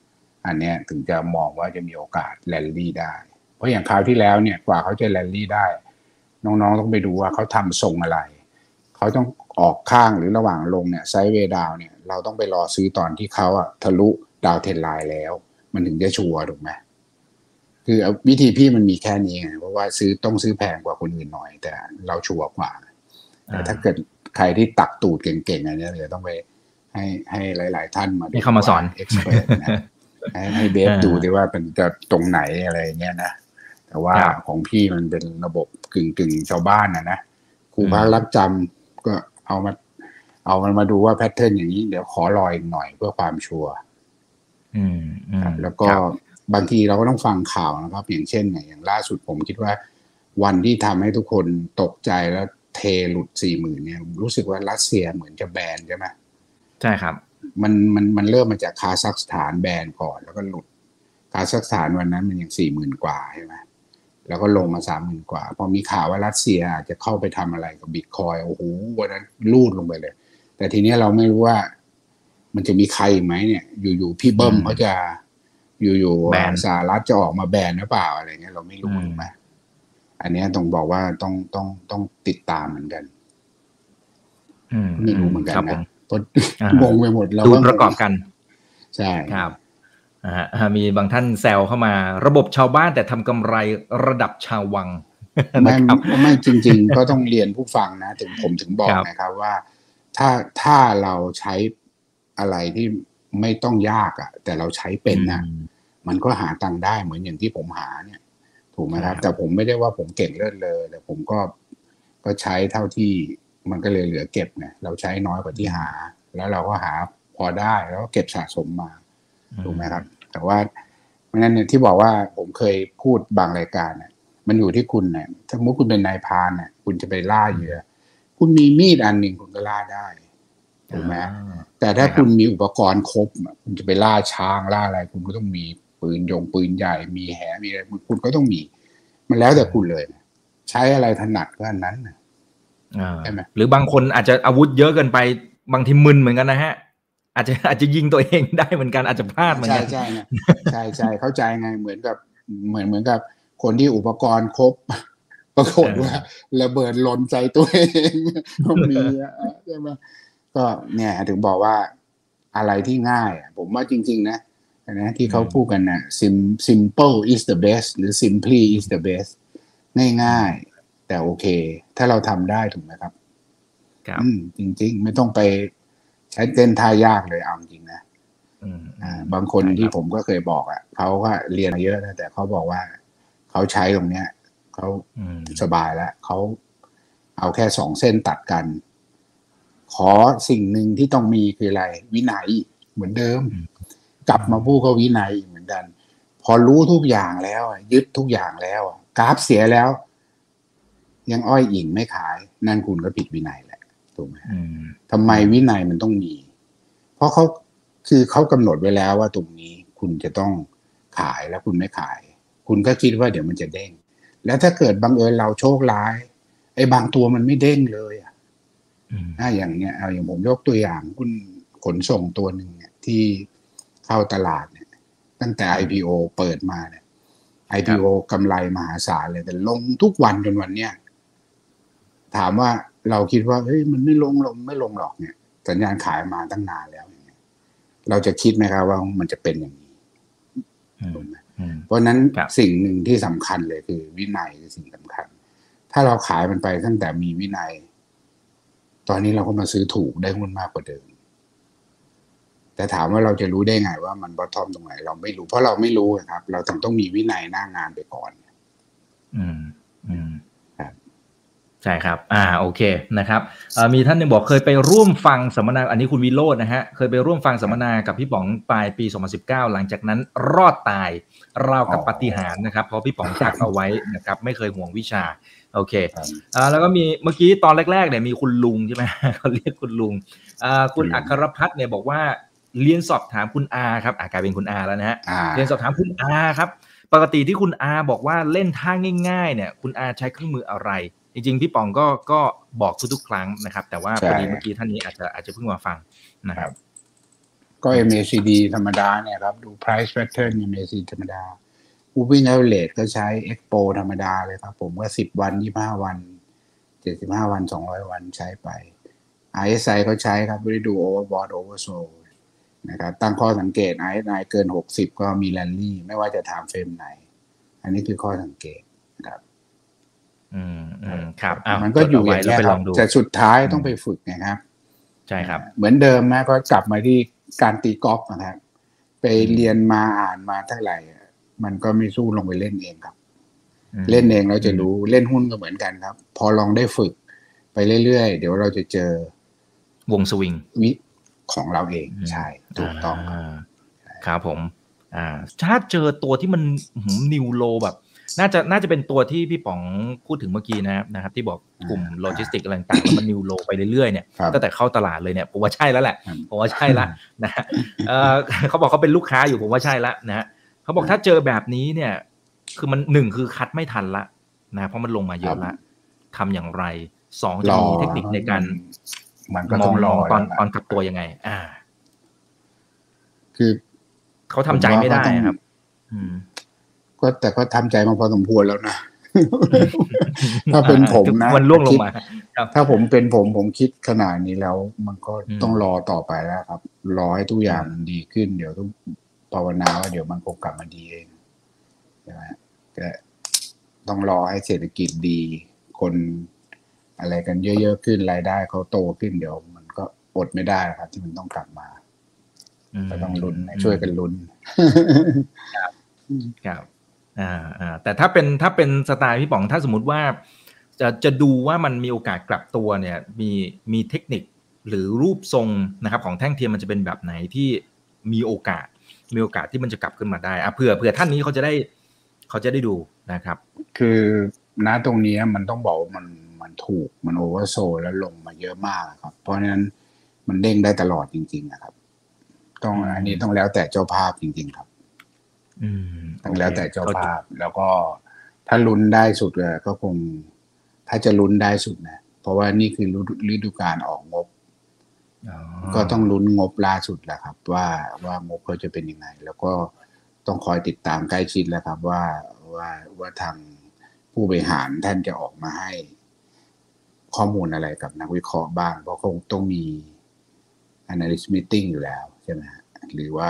อันนี้ถึงจะมองว่าจะมีโอกาสแลนดี้ได้ เพราะอย่างคราวที่แล้วเนี่ยกว่าเขาจะแลนดี้ได้ น้องๆต้องไปดูว่าเขาทำทรงอะไร เขาต้องออกข้างหรือระหว่างลงเนี่ย sideway down เนี่ยเราต้องไปรอซื้อตอนที่เขาอะทะลุ downtrend line แล้ว มันถึงจะชัวร์ถูกไหมคือวิธีพี่มันมีแค่นี้ไงเพราะว่าซื้อต้องซื้อแพงกว่าคนอื่นหน่อย แต่เราชัวร์กว่าแต่ถ้าเกิดใครที่ตักตูดเก่งๆอันนี้เดี๋ยวต้องไปให้ให้หลาย ๆ ท่านมาเข้ามาสอนเอ็กซ์เพรสนะให้ให้เบฟดูที่ว่าเป็นจะตรงไหนอะไรเงี้ยนะแต่ว่าของพี่มันเป็นระบบกึ่งกึ่งชาวบ้านนะนะครูพักรับจำ ก็เอามา เอามันมาดูว่าแพทเทิร์นอย่างนี้ เดี๋ยวขอรออีกหน่อยเพื่อความชัวร์แล้วก็บางทีเราก็ต้องฟังข่าวนะครับ อย่างเช่นอย่างล่าสุดผมคิดว่า วันที่ทำให้ทุกคนตกใจแล้วเทหลุดสี่หมื่นเนี่ย รู้สึกว่ารัสเซียเหมือนจะแบนใช่ไหมใช่ครับ มันมันมันเริ่มมาจากคาซัคสถานแบนก่อนแล้วก็หลุดคาซัคสถานวันนั้นมันยังสี่หมื่นกว่าใช่ไหม แล้วก็ลงมาสามหมื่นกว่า พอมีข่าวว่ารัสเซียอาจจะเข้าไปทำอะไรกับบิตคอยโอ้โหวันนั้นลูดลงไปเลย แต่ทีนี้เราไม่รู้ว่า มันจะมีใครไหมเนี่ย อยู่ๆพี่เบิ้มเขาจะ อยู่ๆสหรัฐจะออกมาแบนหรือเปล่าอะไรเงี้ยเราไม่รู้ไหมอันนี้ต้องบอกว่าต้องต้องต้องติดตามเหมือนกันไม่รู้เหมือนกันนะงงไปหมดแล้วดูประกอบกัน ใช่ครับ มีบางท่านแซวเข้ามา ระบบชาวบ้านแต่ทำกำไรระดับชาววังไม่ไม่จริง ๆ ก็ต้องเรียนผู้ฟังนะ ถึงผมถึงบอกนะครับว่า ถ้าถ้าเราใช้อะไรที่ไม่ต้องยากอะ่ะ แต่เราใช้เป็นนะมันก็หาตังค์ได้เหมือนอย่างที่ผมหาเนี่ย ถูกไหมครับ แต่ผมไม่ได้ว่าผมเก่งเลิศเลย แต่ผมก็ก็ใช้เท่าที่มันก็เลยเหลือเก็บเนี่ยเราใช้น้อยกว่าที่หา แล้วเราก็หาพอได้แล้วก็เก็บสะสมมา ถูกไหมครับ แต่ว่าเพราะนั้นเนี่ยที่บอกว่าผมเคยพูดบางรายการเนี่ยมันอยู่ที่คุณเนี่ยถ้ามุติคุณเป็นนายพานเนี่ยคุณจะไปล่าเหยื่อคุณมีมีดอันหนึ่งคุณก็ล่าได้ถูกไหมแต่ถ้าคุณมีอุปกรณ์ครบคุณจะไปล่าช้างล่าอะไร คุณก็ต้องมีปืนยงปืนใหญ่ มีแหมีอะไรคุณก็ต้องมี มันแล้วแต่คุณเลย ใช้อะไรถนัดก็อันนั้นใช่ไหมหรือบางคนอาจจะอาวุธเยอะเกินไปบางทีมึนเหมือนกันนะฮะ อาจจะอาจจะยิงตัวเองได้เหมือนกันอาจจะพลาดเหมือนกันใช่ใช่ใช่ใช่เข้าใจไงเหมือนกับเหมือนเหมือนกับคนที่อุปกรณ์ครบปรากฏว่าระเบิดหล่นใจตัวเองก็มีอะใช่ไหมก็เนี่ยถึงบอกว่าอะไรที่ง่ายอะผมว่าจริง ๆ นะนะที่เขาพูดกันนะ sim simple is the best หรือ simply is the best ง่ายๆแต่โอเค ถ้าเราทำได้ถูกไหมครับครับอืมจริง ๆ ไม่ต้องไปใช้เต้นท่ายากเลยเอาจริงนะอืมอ่าบางคนที่ผมก็เคยบอก อะเขาก็เรียนมาเยอะนะแต่เขาบอกว่าเขาใช้ตรงเนี้ยเขาอืมสบายแล้วเขาเอาแค่สองเส้นตัดกัน ขอสิ่งหนึ่งที่ต้องมีคืออะไร วินัยเหมือนเดิม กลับมาพูดก็วินัยเหมือนกัน พอรู้ทุกอย่างแล้วอะยึดทุกอย่างแล้วอะกราฟเสียแล้ว ยังอ้อยอิงไม่ขาย นั่นคุณก็ผิดวินัยแหละ ถูกไหมอืมทำไมวินัยมันต้องมี เพราะเขาคือเขากำหนดไว้แล้วว่าตรงนี้คุณจะต้องขายแล้วคุณไม่ขาย คุณก็คิดว่าเดี๋ยวมันจะเด้ง แล้วถ้าเกิดบังเอิญเราโชคร้าย ไอ้บางตัวมันไม่เด้งเลยอะอืมอ่าอย่างเนี้ยเอาอย่างผมยกตัวอย่างคุณขนส่งตัวหนึ่งเนี่ยที่เข้าตลาดเนี่ย ตั้งแต่ IPO เปิดมาเนี่ย IPO กำไรมหาศาลเลยแต่ลงทุกวันจนวันเนี้ยถามว่า เราคิดว่าเฮ้ยมันไม่ลงลงไม่ลงหรอกเนี่ย สัญญาณขายมาตั้งนานแล้วอย่างเงี้ยเราจะคิดไหมครับว่ามันจะเป็นอย่างนี้อืมถูกไหมอืมเพราะฉะนั้นครับสิ่งหนึ่งที่สำคัญเลยคือวินัยคือสิ่งสำคัญ ถ้าเราขายมันไปตั้งแต่มีวินัย ตอนนี้เราก็มาซื้อถูกได้หุ้นมากกว่าเดิม แต่ถามว่าเราจะรู้ได้ไงว่ามันบอททอมตรงไหน เราไม่รู้เพราะเราไม่รู้อะครับ เราต้องต้องมีวินัยหน้างานไปก่อน อืม อืมครับ ใช่ครับ อ่า โอเค นะครับเอ่อมีท่านหนึ่งบอกเคยไปร่วมฟังสัมมนา อันนี้คุณวิโรจน์นะฮะ เคยไปร่วมฟังสัมมนากับพี่ป๋องปลายปี 2019 หลังจากนั้นรอดตายราวกับปาฏิหารย์นะครับ เพราะพี่ป๋องทักเอาไว้นะครับ ไม่เคยห่วงวิชา โอเคครับอ่า แล้วก็มี เมื่อกี้ตอนแรกๆเนี่ยมีคุณลุงใช่ไหมเขาเรียกคุณลุง อ่า คุณคุณลุงอัครพัฒน์เนี่ยบอกว่าเรียนสอบถามคุณอาครับอ่ากลายเป็นคุณอาแล้วนะฮะอ่าเรียนสอบถามคุณอาครับ ปกติที่คุณอาบอกว่าเล่นท่าง่าย ๆ เนี่ย คุณอาใช้เครื่องมืออะไร จริงๆ พี่ป๋องก็ก็บอกทุกๆครั้งนะครับ แต่ว่าใช่พอดีเมื่อกี้ท่านนี้อาจจะอาจจะเพิ่งมาฟังนะครับ ก็ MACD ธรรมดาเนี่ยครับ ดู price pattern MACD ธรรมดา moving average ก็ใช้ expo ธรรมดาเลยครับ ผมก็สิบวันยี่ห้าวันเจ็ดสิบห้าวันสองร้อยวันใช้ไป RSI ก็ใช้ครับไม่ได้ดู overbought oversold นะครับตั้งข้อสังเกต RSI เกินหกสิบก็มีแรนลี่ ไม่ว่าจะถามเฟรมไหน อันนี้คือข้อสังเกตนะครับ อืมอืมครับอ้าวมันก็อยู่จดอเไว้ย่างแล้วนี้ยไปคลรัอบงดูแต่สุดท้ายต้องไปฝึกนะครับ ใช่ครับ เหมือนเดิมนะก็กลับมาที่การตีกอล์ฟนะครับไปเรียนมาอ่านมาเท่าไหร่อะมันก็ไม่สู้ลงไปเล่นเองครับอืมเล่นเองเราจะรู้เล่นหุ้นก็เหมือนกันครับ พอลองได้ฝึก ไปเรื่อยๆ เดี๋ยวเราจะเจอ วงสวิงวิของเราเองใช่ถูกต้องครับาครับผม อ่า ถ้าเจอตัวที่มันนิวโลแบบ น่าจะน่าจะเป็นตัวที่พี่ป๋องพูดถึงเมื่อกี้นะครับนะครับ ที่บอกกลุ่มอ่าโลจิสติกอะไรต่างๆแล้วมันนิวโลไปเรื่อยๆเนี่ยครับตั้งแต่เข้าตลาดเลยเนี่ยผมว่าใช่แล้วแหละครับผมว่าใช่ละนะฮะเออเขาบอกเขาเป็นลูกค้าอยู่ผมว่าใช่ละนะฮะเขาบอกถ้าเจอแบบนี้เนี่ย คือมันหนึ่งคือคัดไม่ทันละนะเพราะมันลงมาเยอะละทำอย่างไรสองจะรอมีเทคนิคในการมันก็มต้อองงรอตอนแล้วตอนกลับตัวยังไง อ่า คือเขาทำใจไม่ได้ผมว่าก็ต้องครับ อืม ก็แต่ก็ทำใจมาพอสมควรแล้วนะ ถ้าเป็นผมนะมันล่วงลงมาครับถ้าผมเป็นผมผมคิดขนาดนี้แล้ว มันก็อืมต้องรอต่อไปแล้วครับ รอให้ทุกอย่างมันดีขึ้น เดี๋ยวต้องภาวนาว่าเดี๋ยวมันคงกลับมาดีเองใช่ไหมก็ต้องรอให้เศรษฐกิจดี คนอะไรกันเยอะๆขึ้นรายได้เขาโตขึ้นเดี๋ยว มันก็อดไม่ได้ครับ ที่มันต้องกลับมาก็ต้องลุ้นนะช่วยกันลุ้นครับ อ่าอ่าแต่ถ้าเป็นถ้าเป็นสไตล์พี่ป๋องถ้าสมมติว่า จะจะดูว่ามันมีโอกาสกลับตัวเนี่ยมีมีเทคนิคหรือรูปทรงนะครับของแท่งเทียมมันจะเป็นแบบไหนที่มีโอกาส มีโอกาสที่มันจะกลับขึ้นมาได้อะเผื่อเผื่อท่านนี้เขาจะได้เขาจะได้ดูนะครับ คือณตรงนี้มันต้องบอกว่ามันมันถูกมันโอเวอร์โซแล้วลงมาเยอะมากครับ เพราะฉะนั้นมันเด้งได้ตลอดจริง ๆ นะครับ ต้องอันนี้ต้องแล้วแต่เจ้าภาพจริง ๆ ครับ อืมต้องแล้วแต่เจ้าโอคภาพแล้วก็ถ้าลุ้นได้สุดเลยก็คง ถ้าจะลุ้นได้สุดนะ เพราะว่านี่คือฤดูฤดูการออกงบอ๋อก็ต้องลุ้นงบล่าสุดแหละครับ ว่าว่างบเขาจะเป็นยังไง แล้วก็ต้องคอยติดตามใกล้ชิดแล้วครับ ว่าว่าว่าทางผู้บริหารท่านจะออกมาให้ ข้อมูลอะไรกับนักวิเคราะห์บ้าง เพราะคงต้องมี analyst meeting อยู่แล้วใช่ไหมฮะหรือว่า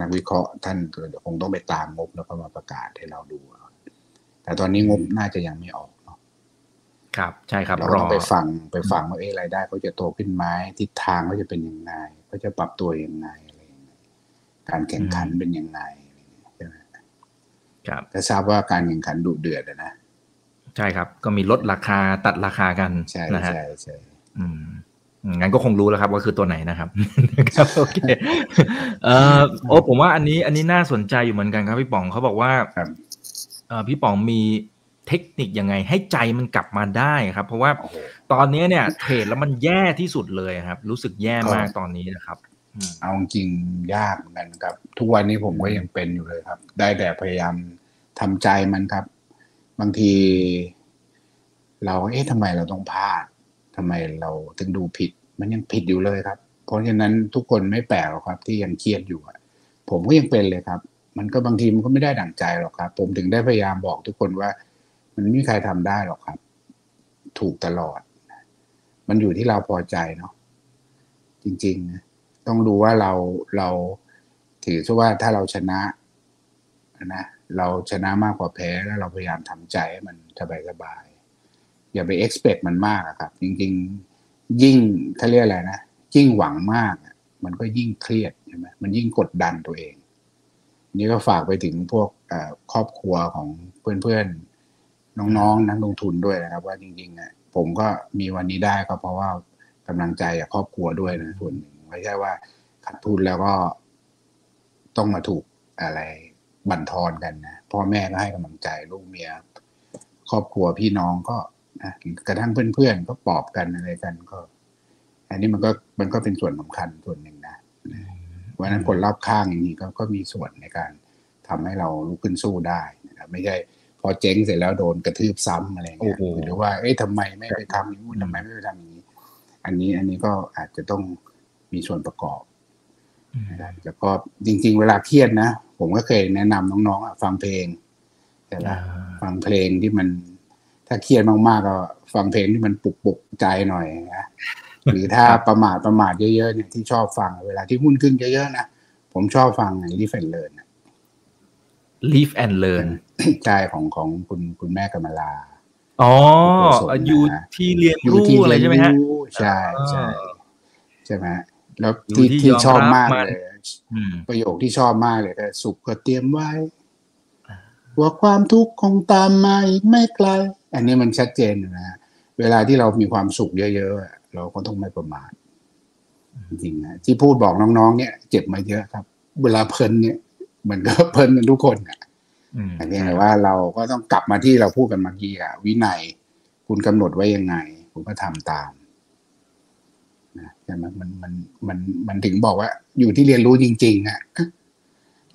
นักวิเคราะห์ท่านก็คงต้องไปตามงบแล้วก็มาประกาศให้เราดู แต่ตอนนี้งบน่าจะยังไม่ออกเนาะครับ ใช่ครับเรารต้อองไปฟังไปฟังว่าเอ๊ะรายได้เขาจะโตขึ้นไหมทิศทางเขาจะเป็นยังไงเขาจะปรับตัวยังไงอะไรยังไงการแข่งขันเป็นยังไงอะไรอย่างเงี้ยใช่ไหมครับก็ทราบว่าการแข่งขันดุเดือดอะนะใช่ครับ ก็มีลดราคาตัดราคากันใช่นะฮะใช่ใช่อืม งั้นก็คงรู้แล้วครับว่าคือตัวไหนนะครับครับโอเคเอ่อโอ้ผมว่าอันนี้อันนี้น่าสนใจอยู่เหมือนกันครับพี่ป๋องเขาบอกว่าครับเอ่อพี่ป๋องมีเทคนิคยังไง ให้ใจมันกลับมาได้ครับ เพราะว่าโอ้โหตอนนี้เนี่ยเทรดแล้วมันแย่ที่สุดเลยครับ รู้สึกแย่มากครับตอนนี้นะครับอืมเอาจริงๆยากเหมือนกันครับ ทุกวันนี้ผมก็ยังเป็นอยู่เลยครับ ได้แต่พยายามทำใจมันครับ บางที เราเอ๊ะทำไมเราต้องพลาด ทำไมเราถึงดูผิด มันยังผิดอยู่เลยครับ เพราะฉะนั้นทุกคนไม่แปลกหรอกครับ ที่ยังเครียดอยู่ผมก็ยังเป็นเลยครับ มันก็บางทีมันก็ไม่ได้ดั่งใจหรอกครับ ผมถึงได้พยายามบอกทุกคนว่า มันไม่มีใครทำได้หรอกครับ ถูกตลอด มันอยู่ที่เราพอใจเนาะจริง ๆ ต้องดูว่าเราเราถือซะว่าถ้าเราชนะนะ เราชนะมากกว่าแพ้แล้วเราพยายามทำใจให้มันสบายๆ อย่าไป expect มันมากครับ จริง ๆ ยิ่งเขาเรียกอะไรนะยิ่งหวังมาก มันก็ยิ่งเครียดใช่ไหมมันยิ่งกดดันตัวเอง นี่ก็ฝากไปถึงพวกครอบครัวของเพื่อนๆ น้องๆนักลงทุนด้วยนะครับ ว่าจริงๆอะผมก็มีวันนี้ได้ก็เพราะว่ากำลังใจจากครอบครัวด้วยนะส่วนหนึ่งไม่ใช่ว่าขาดทุนแล้วก็ต้องมาถูกอะไรบั่นทอนกันนะพ่อแม่ก็ให้กำลังใจลูกเมีย ครอบครัวพี่น้องก็ กระทั่งเพื่อนๆก็ปลอบกันอะไรกันก็ อันนี้มันก็มันก็เป็นส่วนสำคัญส่วนหนึ่งนะเพราะฉะนั้นคนรอบข้างอย่างนี้ก็ก็มีส่วนในการทำให้เราลุกขึ้นสู้ได้นะครับไม่ใช่พอเจ๊งเสร็จแล้วโดนกระทืบซ้ำอะไรเงี้ยโอ้โหหรือว่าเอ๊ะทำไมไม่ไปทำอย่างนู้นทำไมไม่ไปทำอย่างนี้ อันนี้อันนี้ก็อาจจะต้องมีส่วนประกอบนะครับแล้วก็จริง ๆ เวลาเครียดนะผมก็เคยแนะนำน้องๆอะฟังเพลงใช่ไหมอ่าฟังเพลงที่มัน ถ้าเครียดมากๆก็ฟังเพลงที่มันปลุกปลุกใจหน่อยนะหรือถ้าประมาทประมาทเยอะๆเนี่ยที่ชอบฟังเวลาที่หุ้นขึ้นเยอะๆนะผมชอบฟังลิฟเฟนเลน live and learn ใจของของคุณคุณแม่กมลาอ๋อโอ้โหสดนะอยู่ที่เรียนอยู่รู้ที่อะไรใช่ไหมฮะเรียนรู้ใช่ใช่อ๋อใช่ไหมแล้วอยู่ที่ที่ที่ยอมชอบรับมากมันเลยอืมประโยคที่ชอบมากเลยก็สุขก็เตรียมไว้ ว่าความทุกข์คงตามมาอีกไม่ไกล อันนี้มันชัดเจนอยู่นะ เวลาที่เรามีความสุขเยอะๆอะเราก็ต้องไม่ประมาทจริงๆนะที่พูดบอกน้องๆเนี่ย เจ็บมาเยอะครับ เวลาเพลินเนี่ยเหมือนก็เพลินกันทุกคนอะอืมแต่เพียงแต่ว่าเราก็ต้องกลับมาที่เราพูดกันเมื่อกี้อะวินัยคุณกำหนดไว้ยังไง คุณก็ทำตามนะใช่ไหมมันมันมันมันถึงบอกว่า อยู่ที่เรียนรู้จริงๆอะ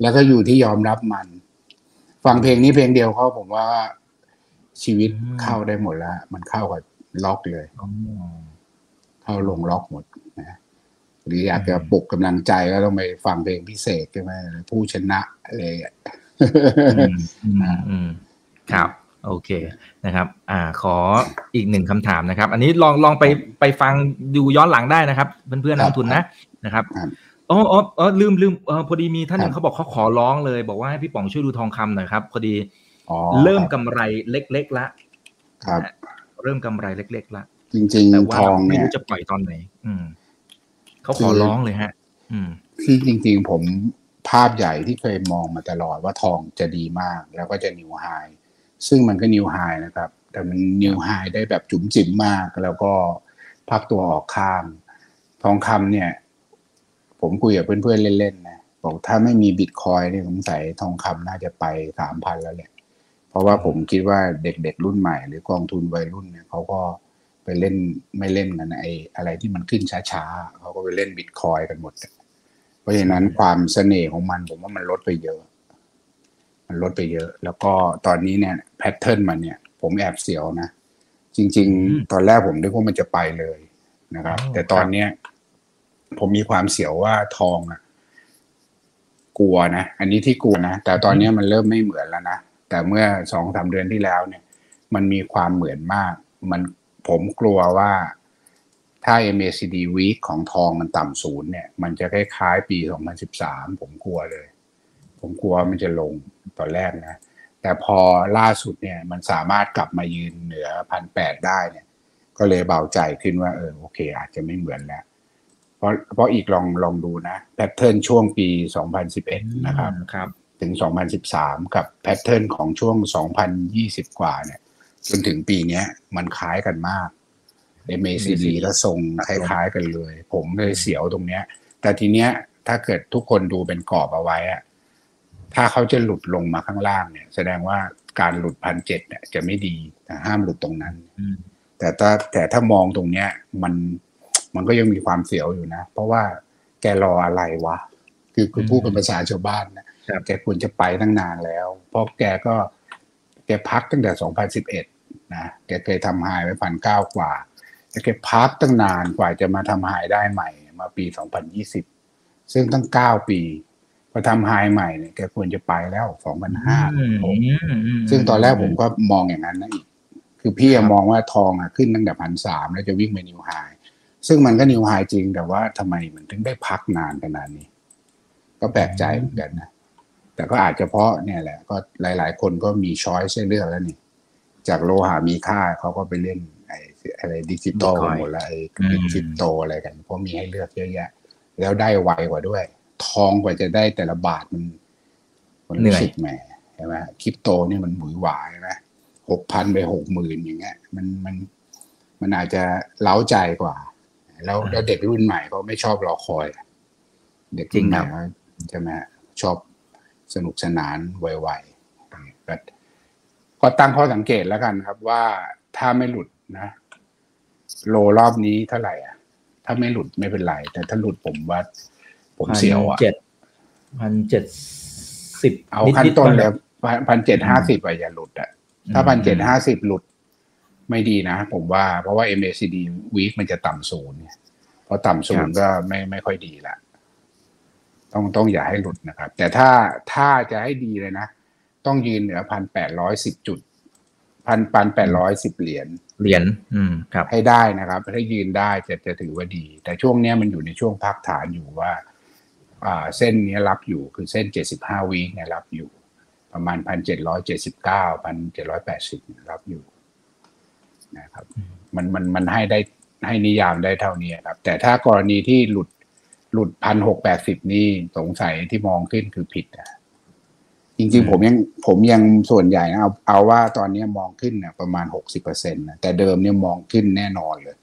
แล้วก็อยู่ที่ยอมรับมัน ฟังเพลงนี้เพลงเดียวเขาผมว่า ชีวิตเข้าได้หมดแล้ว มันเข้ากับล็อกเลยอ๋อเข้าลงล็อกหมดนะหรืออยากจะปลุกกำลังใจก็ต้องไปฟังเพลงพิเศษใช่ไหมผู้ชนะอะไรอะอืมอืมอืมครับ โอเคนะครับ อ่า ขออีกหนึ่งคำถามนะครับ อันนี้ลองลองไปไปฟังดูย้อนหลังได้นะครับ เพื่อนๆนักลงทุนนะนะครับครับอ๋ออ๋ออ๋อลืมลืมเออพอดีมีท่านหนึ่ครังบเขาบอกเขาขอร้องเลย บอกว่าให้พี่ป๋องช่วยดูทองคำหน่อยครับพอดีอ๋อ เริ่มคบกำไรเล็กๆละครับเริ่มกำไรเล็กๆละจริงแต่ๆว่าทองไม่เนี่ยรู้จะปล่อยตอนไหน อืมเขาขอคือร้องเลยฮะ อืมที่จริง ๆ ผมภาพใหญ่ที่เคยมองมาตลอดว่าทองจะดีมาก แล้วก็จะนิวไฮซึ่งมันก็นิวไฮนะครับ แต่มันนิวไฮได้แบบจุ๋มจิ๋มมาก แล้วก็พักตัวออกข้าม ทองคำเนี่ย ผมคุยกับเพื่อนๆเล่นๆนะบอกถ้าไม่มีบิตคอยเนี่ยสงสัยทองคำน่าจะไปสามพันแล้วแหละ เพราะว่าผมคิดว่าเด็กๆรุ่นใหม่ หรือกองทุนวัยรุ่นเนี่ยเขาก็ไปเล่นไม่เล่นกันไอ้อะไรที่มันขึ้นช้าๆเขาก็ไปเล่นบิตคอยกันหมด เพราะฉะนั้นความเสน่ห์ของมันผมว่ามันลดไปเยอะ มันลดไปเยอะ แล้วก็ตอนนี้เนี่ยแพทเทิร์นมันเนี่ย ผมแอบเสียวนะ จริงอืมๆตอนแรกผมนึกว่ามันจะไปเลยนะครับอ๋อแต่ตอนเนี้ยผมมีความเสียวว่าทองอะกลัวนะ อันนี้ที่กลัวนะ แต่ตอนเนี้ยมันเริ่มไม่เหมือนแล้วนะ แต่เมื่อสองสาเดือนที่แล้วเนี่ย มันมีความเหมือนมาก มันผมกลัวว่าถ้า MACD week ของทองมันต่ำศูนย์เนี่ย มันจะคล้ายๆ ปี 2013 ผมกลัวเลย ผมกลัวมันจะลงตอนแรกนะ แต่พอล่าสุดเนี่ย มันสามารถกลับมายืนเหนือพันแปดได้เนี่ย ก็เลยเบาใจขึ้นว่าเออโอเค อาจจะไม่เหมือนแล้ว เพราะเพราะอีกลองลองดูนะแพทเทิร์นช่วงปี 2011 นะครับครับ ถึง 2013 กับแพทเทิร์นของช่วง 2020 กว่าเนี่ยจนถึงปีเนี้ยมันคล้ายกันมาก MACD ก็ทรงคล้าย ๆ กันเลย ผมเลยเสียวตรงเนี้ย แต่ทีเนี้ยถ้าเกิดทุกคนดูเป็นกรอบเอาไว้อะถ้าเขาจะหลุดลงมาข้างล่างเนี่ย แสดงว่าการหลุดพันเจ็ดเนี่ยจะไม่ดีแต่ห้ามหลุดตรงนั้นอืมแต่ถ้าแต่ถ้ามองตรงเนี้ย มันมันก็ยังมีความเสียวอยู่นะ เพราะว่าแกรออะไรวะ คือคือพูดเป็นภาษาชาวบ้านนะครับ แกควรจะไปตั้งนานแล้ว เพราะแกก็แกพักตั้งแต่ 2011 นะ แกเคยทำไฮไว้พันเก้ากว่าแต่แกพักตั้งนานกว่าจะมาทำไฮได้ใหม่ มาปี 2020 ซึ่งตั้ง 9 ปีพอทำไฮใหม่เนี่ยแกควรจะไปแล้ว2,500อืมผมอืมซึ่งตอนแรกผมก็มองอย่างนั้นนะอีกคือพี่อะมองว่าทองอะขึ้นตั้งแต่พันสามแล้วจะวิ่งไป new high ซึ่งมันก็ new high จริงแต่ว่าทำไมมันถึงได้พักนานขนาดนี้ ก็แปลกใจเหมือนกันนะ แต่ก็อาจจะเพราะเนี่ยแหละ ก็หลาย ๆ คนก็มี choice ให้เลือกแล้วนี่จากโลหะมีค่าเขาก็ไปเล่นไอ้อะไรดิจิตอลกันหมดแล้วไอ้ดิจิโตอะไรกันเพราะมีให้เลือกเยอะแยะ แล้วได้ไวกว่าด้วย ทองกว่าจะได้แต่ละบาทมันมันรู้สึกแหมใช่ไหมคริปโตนี่มันหมุยหวายนะหกพันไปหกหมื่นอย่างเงี้ย มันมันมันอาจจะเล้าใจกว่า แล้วแล้วเด็กรุ่นใหม่เขาไม่ชอบรอคอย เด็กรุ่นใหม่เขาใช่ไหมชอบ สนุกสนานไวๆแต่ก็ตั้งข้อสังเกตแล้วกันครับว่าถ้าไม่หลุดนะ โลรอบนี้เท่าไหร่อะ ถ้าไม่หลุดไม่เป็นไร แต่ถ้าหลุดผมว่า ผมเสียวอะเจ็ดพันเจ็ดสิบเอาขั้นต้นเลยพันเจ็ดห้าสิบไปอย่าหลุดอะ ถ้าพันเจ็ดห้าสิบหลุดไม่ดีนะผมว่าเพราะว่า MACD week มันจะต่ำศูนย์เนี่ยพอต่ำศูนย์ก็ไม่ไม่ค่อยดีละ ต้องต้องอย่าให้หลุดนะครับ แต่ถ้าถ้าจะให้ดีเลยนะ ต้องยืนเหนือพันแปดร้อยสิบจุดพันพันแปดร้อยสิบเหรียญเหรียญอืมครับ ให้ได้นะครับ ถ้ายืนได้จะจะถือว่าดี แต่ช่วงเนี้ยมันอยู่ในช่วงพักฐานอยู่ว่า อ่าเส้นเนี้ยรับอยู่คือเส้นเจ็ดสิบห้าวีเนี่ยรับอยู่ ประมาณพันเจ็ดร้อยเจ็ดสิบเก้าพันเจ็ดร้อยแปดสิบรับอยู่ นะครับ มันมันมันให้ได้ให้นิยามได้เท่านี้ครับ แต่ถ้ากรณีที่หลุด หลุดพันหกแปดสิบนี่สงสัยที่มองขึ้นคือผิดนะจริงๆผมยังผมยังส่วนใหญ่นะเอาเอาว่าตอนนี้มองขึ้นเนี่ยประมาณหกสิบเปอร์เซ็นต์นะแต่เดิมเนี่ยมองขึ้นแน่นอนเลย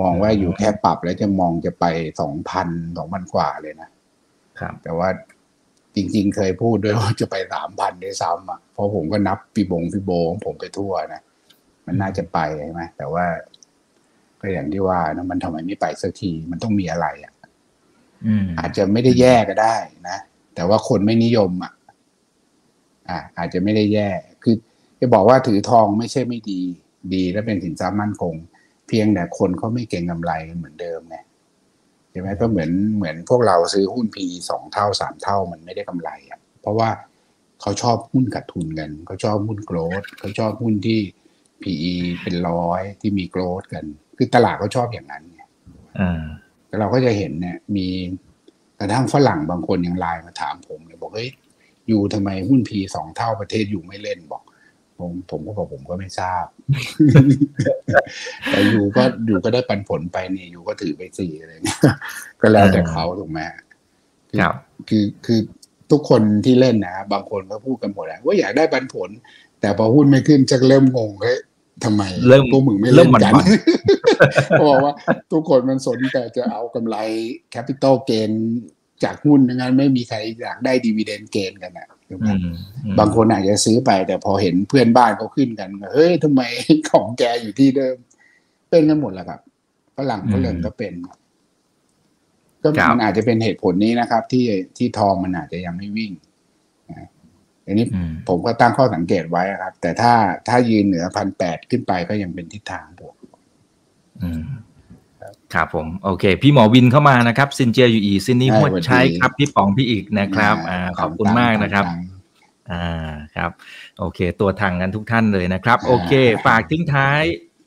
มองว่าอยู่แค่ปรับแล้วจะมองจะไปสองพันสองพันกว่าเลยนะครับ แต่ว่าจริง ๆ เคยพูดด้วยว่าจะไปสามพันด้วยซ้ำอะเพราะผมก็นับปีบงปีโบของผมไปทั่วนะมันน่าจะไปใช่ไหมแต่ว่าก็อย่างที่ว่านะมันทำไมไม่ไปสักทีมันต้องมีอะไรอะ อืมอาจจะไม่ได้แย่ก็ได้นะ แต่ว่าคนไม่นิยมอะอ่าอาจจะไม่ได้แย่ คือจะบอกว่าถือทองไม่ใช่ไม่ดี ดีและเป็นสินทรัพย์มั่นคง เพียงแต่คนเขาไม่เก่งกำไรเหมือนเดิมไงใช่ไหมก็เหมือนเหมือนพวกเราซื้อหุ้น PE สองเท่าสามเท่ามันไม่ได้กำไรอะ เพราะว่าเขาชอบหุ้นขาดทุนกันเขาชอบหุ้นโกลดเขาชอบหุ้นที่ PE เป็นร้อยที่มีโกลดกัน คือตลาดเขาชอบอย่างนั้นไงอ่าแต่ เราก็จะเห็นเนี่ย มีกระทั่งฝรั่งบางคนยังไลน์มาถามผมเลยบอกเฮ้ยอยู่ทำไมหุ้นพีสองเท่าประเทศอยู่ไม่เล่นบอก ผมผมก็บอกผมก็ไม่ทราบ แต่อยู่ก็อยู่ก็ได้ปันผลไปนี่อยู่ก็ถือไปสี่อะไรเงี้ยก็แล้วแต่เขาถูกไหมครับ คือคือทุกคนที่เล่นนะบางคนก็พูดกันหมดนะว่าอยากได้ปันผล แต่พอหุ้นไม่ขึ้นจะเริ่มงงเฮ้ย ทำไมเริ่มพวกมึงไม่เริ่เล่มนหวั่นกันหวั่นเพราะว่าทุกคนมันสนแต่จะเอากำไรแคปิตอลเกนจากหุ้นดังนั้นไม่มีใครอยากได้ดีเวเดนเกนกันนะถูกไหมอืมอืมบางคนอาจจะซื้อไป แต่พอเห็นเพื่อนบ้านเขาขึ้นกันก็เฮ้ยทำไมของแกอยู่ที่เดิม เป็นกันหมดแหละครับฝรั่งฝรั่งก็เป็น ก็มันอาจจะเป็นเหตุผลนี้นะครับ ที่ที่ทองมันอาจจะยังไม่วิ่งนะ อันนี้อืมผมก็ตั้งข้อสังเกตไว้ครับ แต่ถ้าถ้ายืนเหนือพันแปดขึ้นไปก็ยังเป็นทิศทางบวกอืมครับผม โอเค พี่หมอวินเข้ามานะครับซินเจียอยู่อีซินนี่ใช่หัวสวัสดีใช้ครับ พี่ป๋องพี่อีกนะครับอ่าขอบคุณมากนะครับตามอ่าครับ โอเค ตัวทางกันทุกท่านเลยนะครับ โอเค ฝากทิ้งท้าย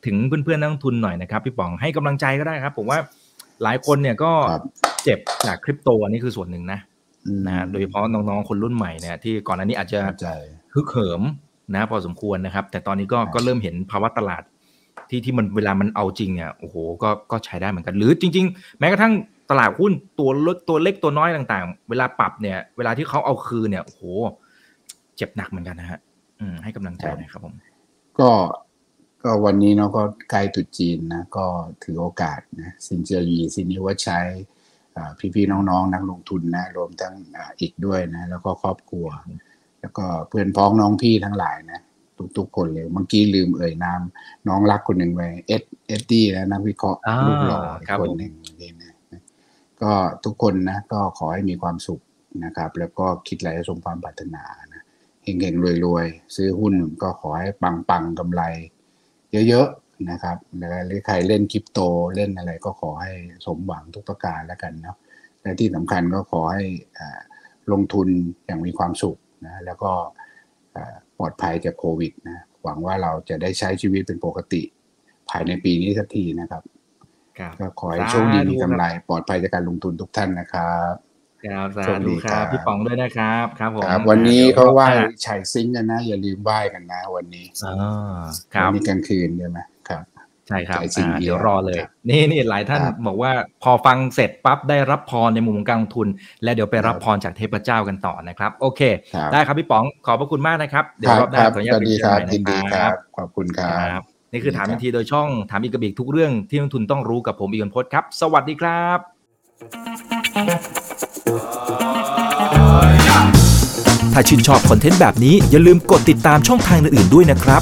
ถึงเพื่อนๆนักลงทุนหน่อยนะครับ พี่ป๋องให้กำลังใจก็ได้ครับ ผมว่าหลายคนเนี่ยก็เจ็บจากคริปโตอันนี้คือส่วนหนึ่งนะ นะโดยเฉพาะน้องๆคนรุ่นใหม่เนี่ยที่ก่อนหน้านี้อาจจะฮึกเหิมนะพอสมควรนะครับ แต่ตอนนี้ก็ก็เริ่มเห็นภาวะตลาดที่ที่มันเวลามันเอาจริงเนี่ยโอ้โหก็ก็ใช้ได้เหมือนกัน หรือจริง ๆ แม้กระทั่งตลาดหุ้นตัวเล็กตัวเล็กตัวน้อยต่างๆ เวลาปรับเนี่ย เวลาที่เขาเอาคืนเนี่ยโอ้โห เจ็บหนักเหมือนกันนะฮะอืมให้กำลังใจนะครับผม ก็ก็วันนี้เนาะก็ใกล้ตุจีนนะ ก็ถือโอกาสนะสินเจียยีสินนิวัชชัย พี่ๆน้องๆ นักลงทุนนะรวมทั้งอีกด้วยนะ แล้วก็ครอบครัว แล้วก็เพื่อนพ้องน้องพี่ทั้งหลายนะทุกๆคนเลยเมื่อกี้ลืมเอ่ยนามน้องรักคนหนึ่งไปเอสเอ็ดดี้นะนักวิเคราะห์รูปหล่อคนหนึ่งนี่นะก็ทุกคนนะก็ขอให้มีความสุขนะครับ แล้วก็คิดอะไรสมความปรารถนานะเฮงๆรวยๆ ซื้อหุ้นก็ขอให้ปังๆกำไร เยอะๆ นะครับแล้วหรือใครเล่นคริปโตเล่นอะไรก็ขอให้สมหวังทุกประการแล้วกันเนาะและที่สำคัญก็ขอให้ลงทุนอย่างมีความสุขนะแล้วก็ปลอดภัยจากโควิดนะหวังว่าเราจะได้ใช้ชีวิตเป็นปกติ ภายในปีนี้สักทีนะครับก็ขอให้โชคดีมีกำไร ปลอดภัยจากการลงทุนทุกท่านนะครับครับสาธุครับพี่ป๋องด้วยนะครับครับผมวันนี้เขาไหว้ชัยซิงกันนะ อย่าลืมไหว้กันนะ วันนี้อ๋อครับวันนี้กลางคืนใช่ไหมครับ ใช่ครับเดี๋ยวรอเลย นี่นี่หลายท่านบอกว่าพอฟังเสร็จปั๊บได้รับพรในมุมการลงทุน และเดี๋ยวไปรับพรจากเทพเจ้ากันต่อนะครับ โอเค ได้ครับพี่ป๋องขอบพระคุณมากนะครับ เดี๋ยวรอบหน้าขออนุญาตไปเจอกันนะครับ ขอบคุณครับนี่คือถามทันทีโดยช่องถามอีกกระบิกทุกเรื่องที่นักทุนต้องรู้กับผมอีกคนพจน์ครับ สวัสดีครับ ถ้าชื่นชอบคอนเทนต์แบบนี้อย่าลืมกดติดตามช่องทางอื่นๆด้วยนะครับ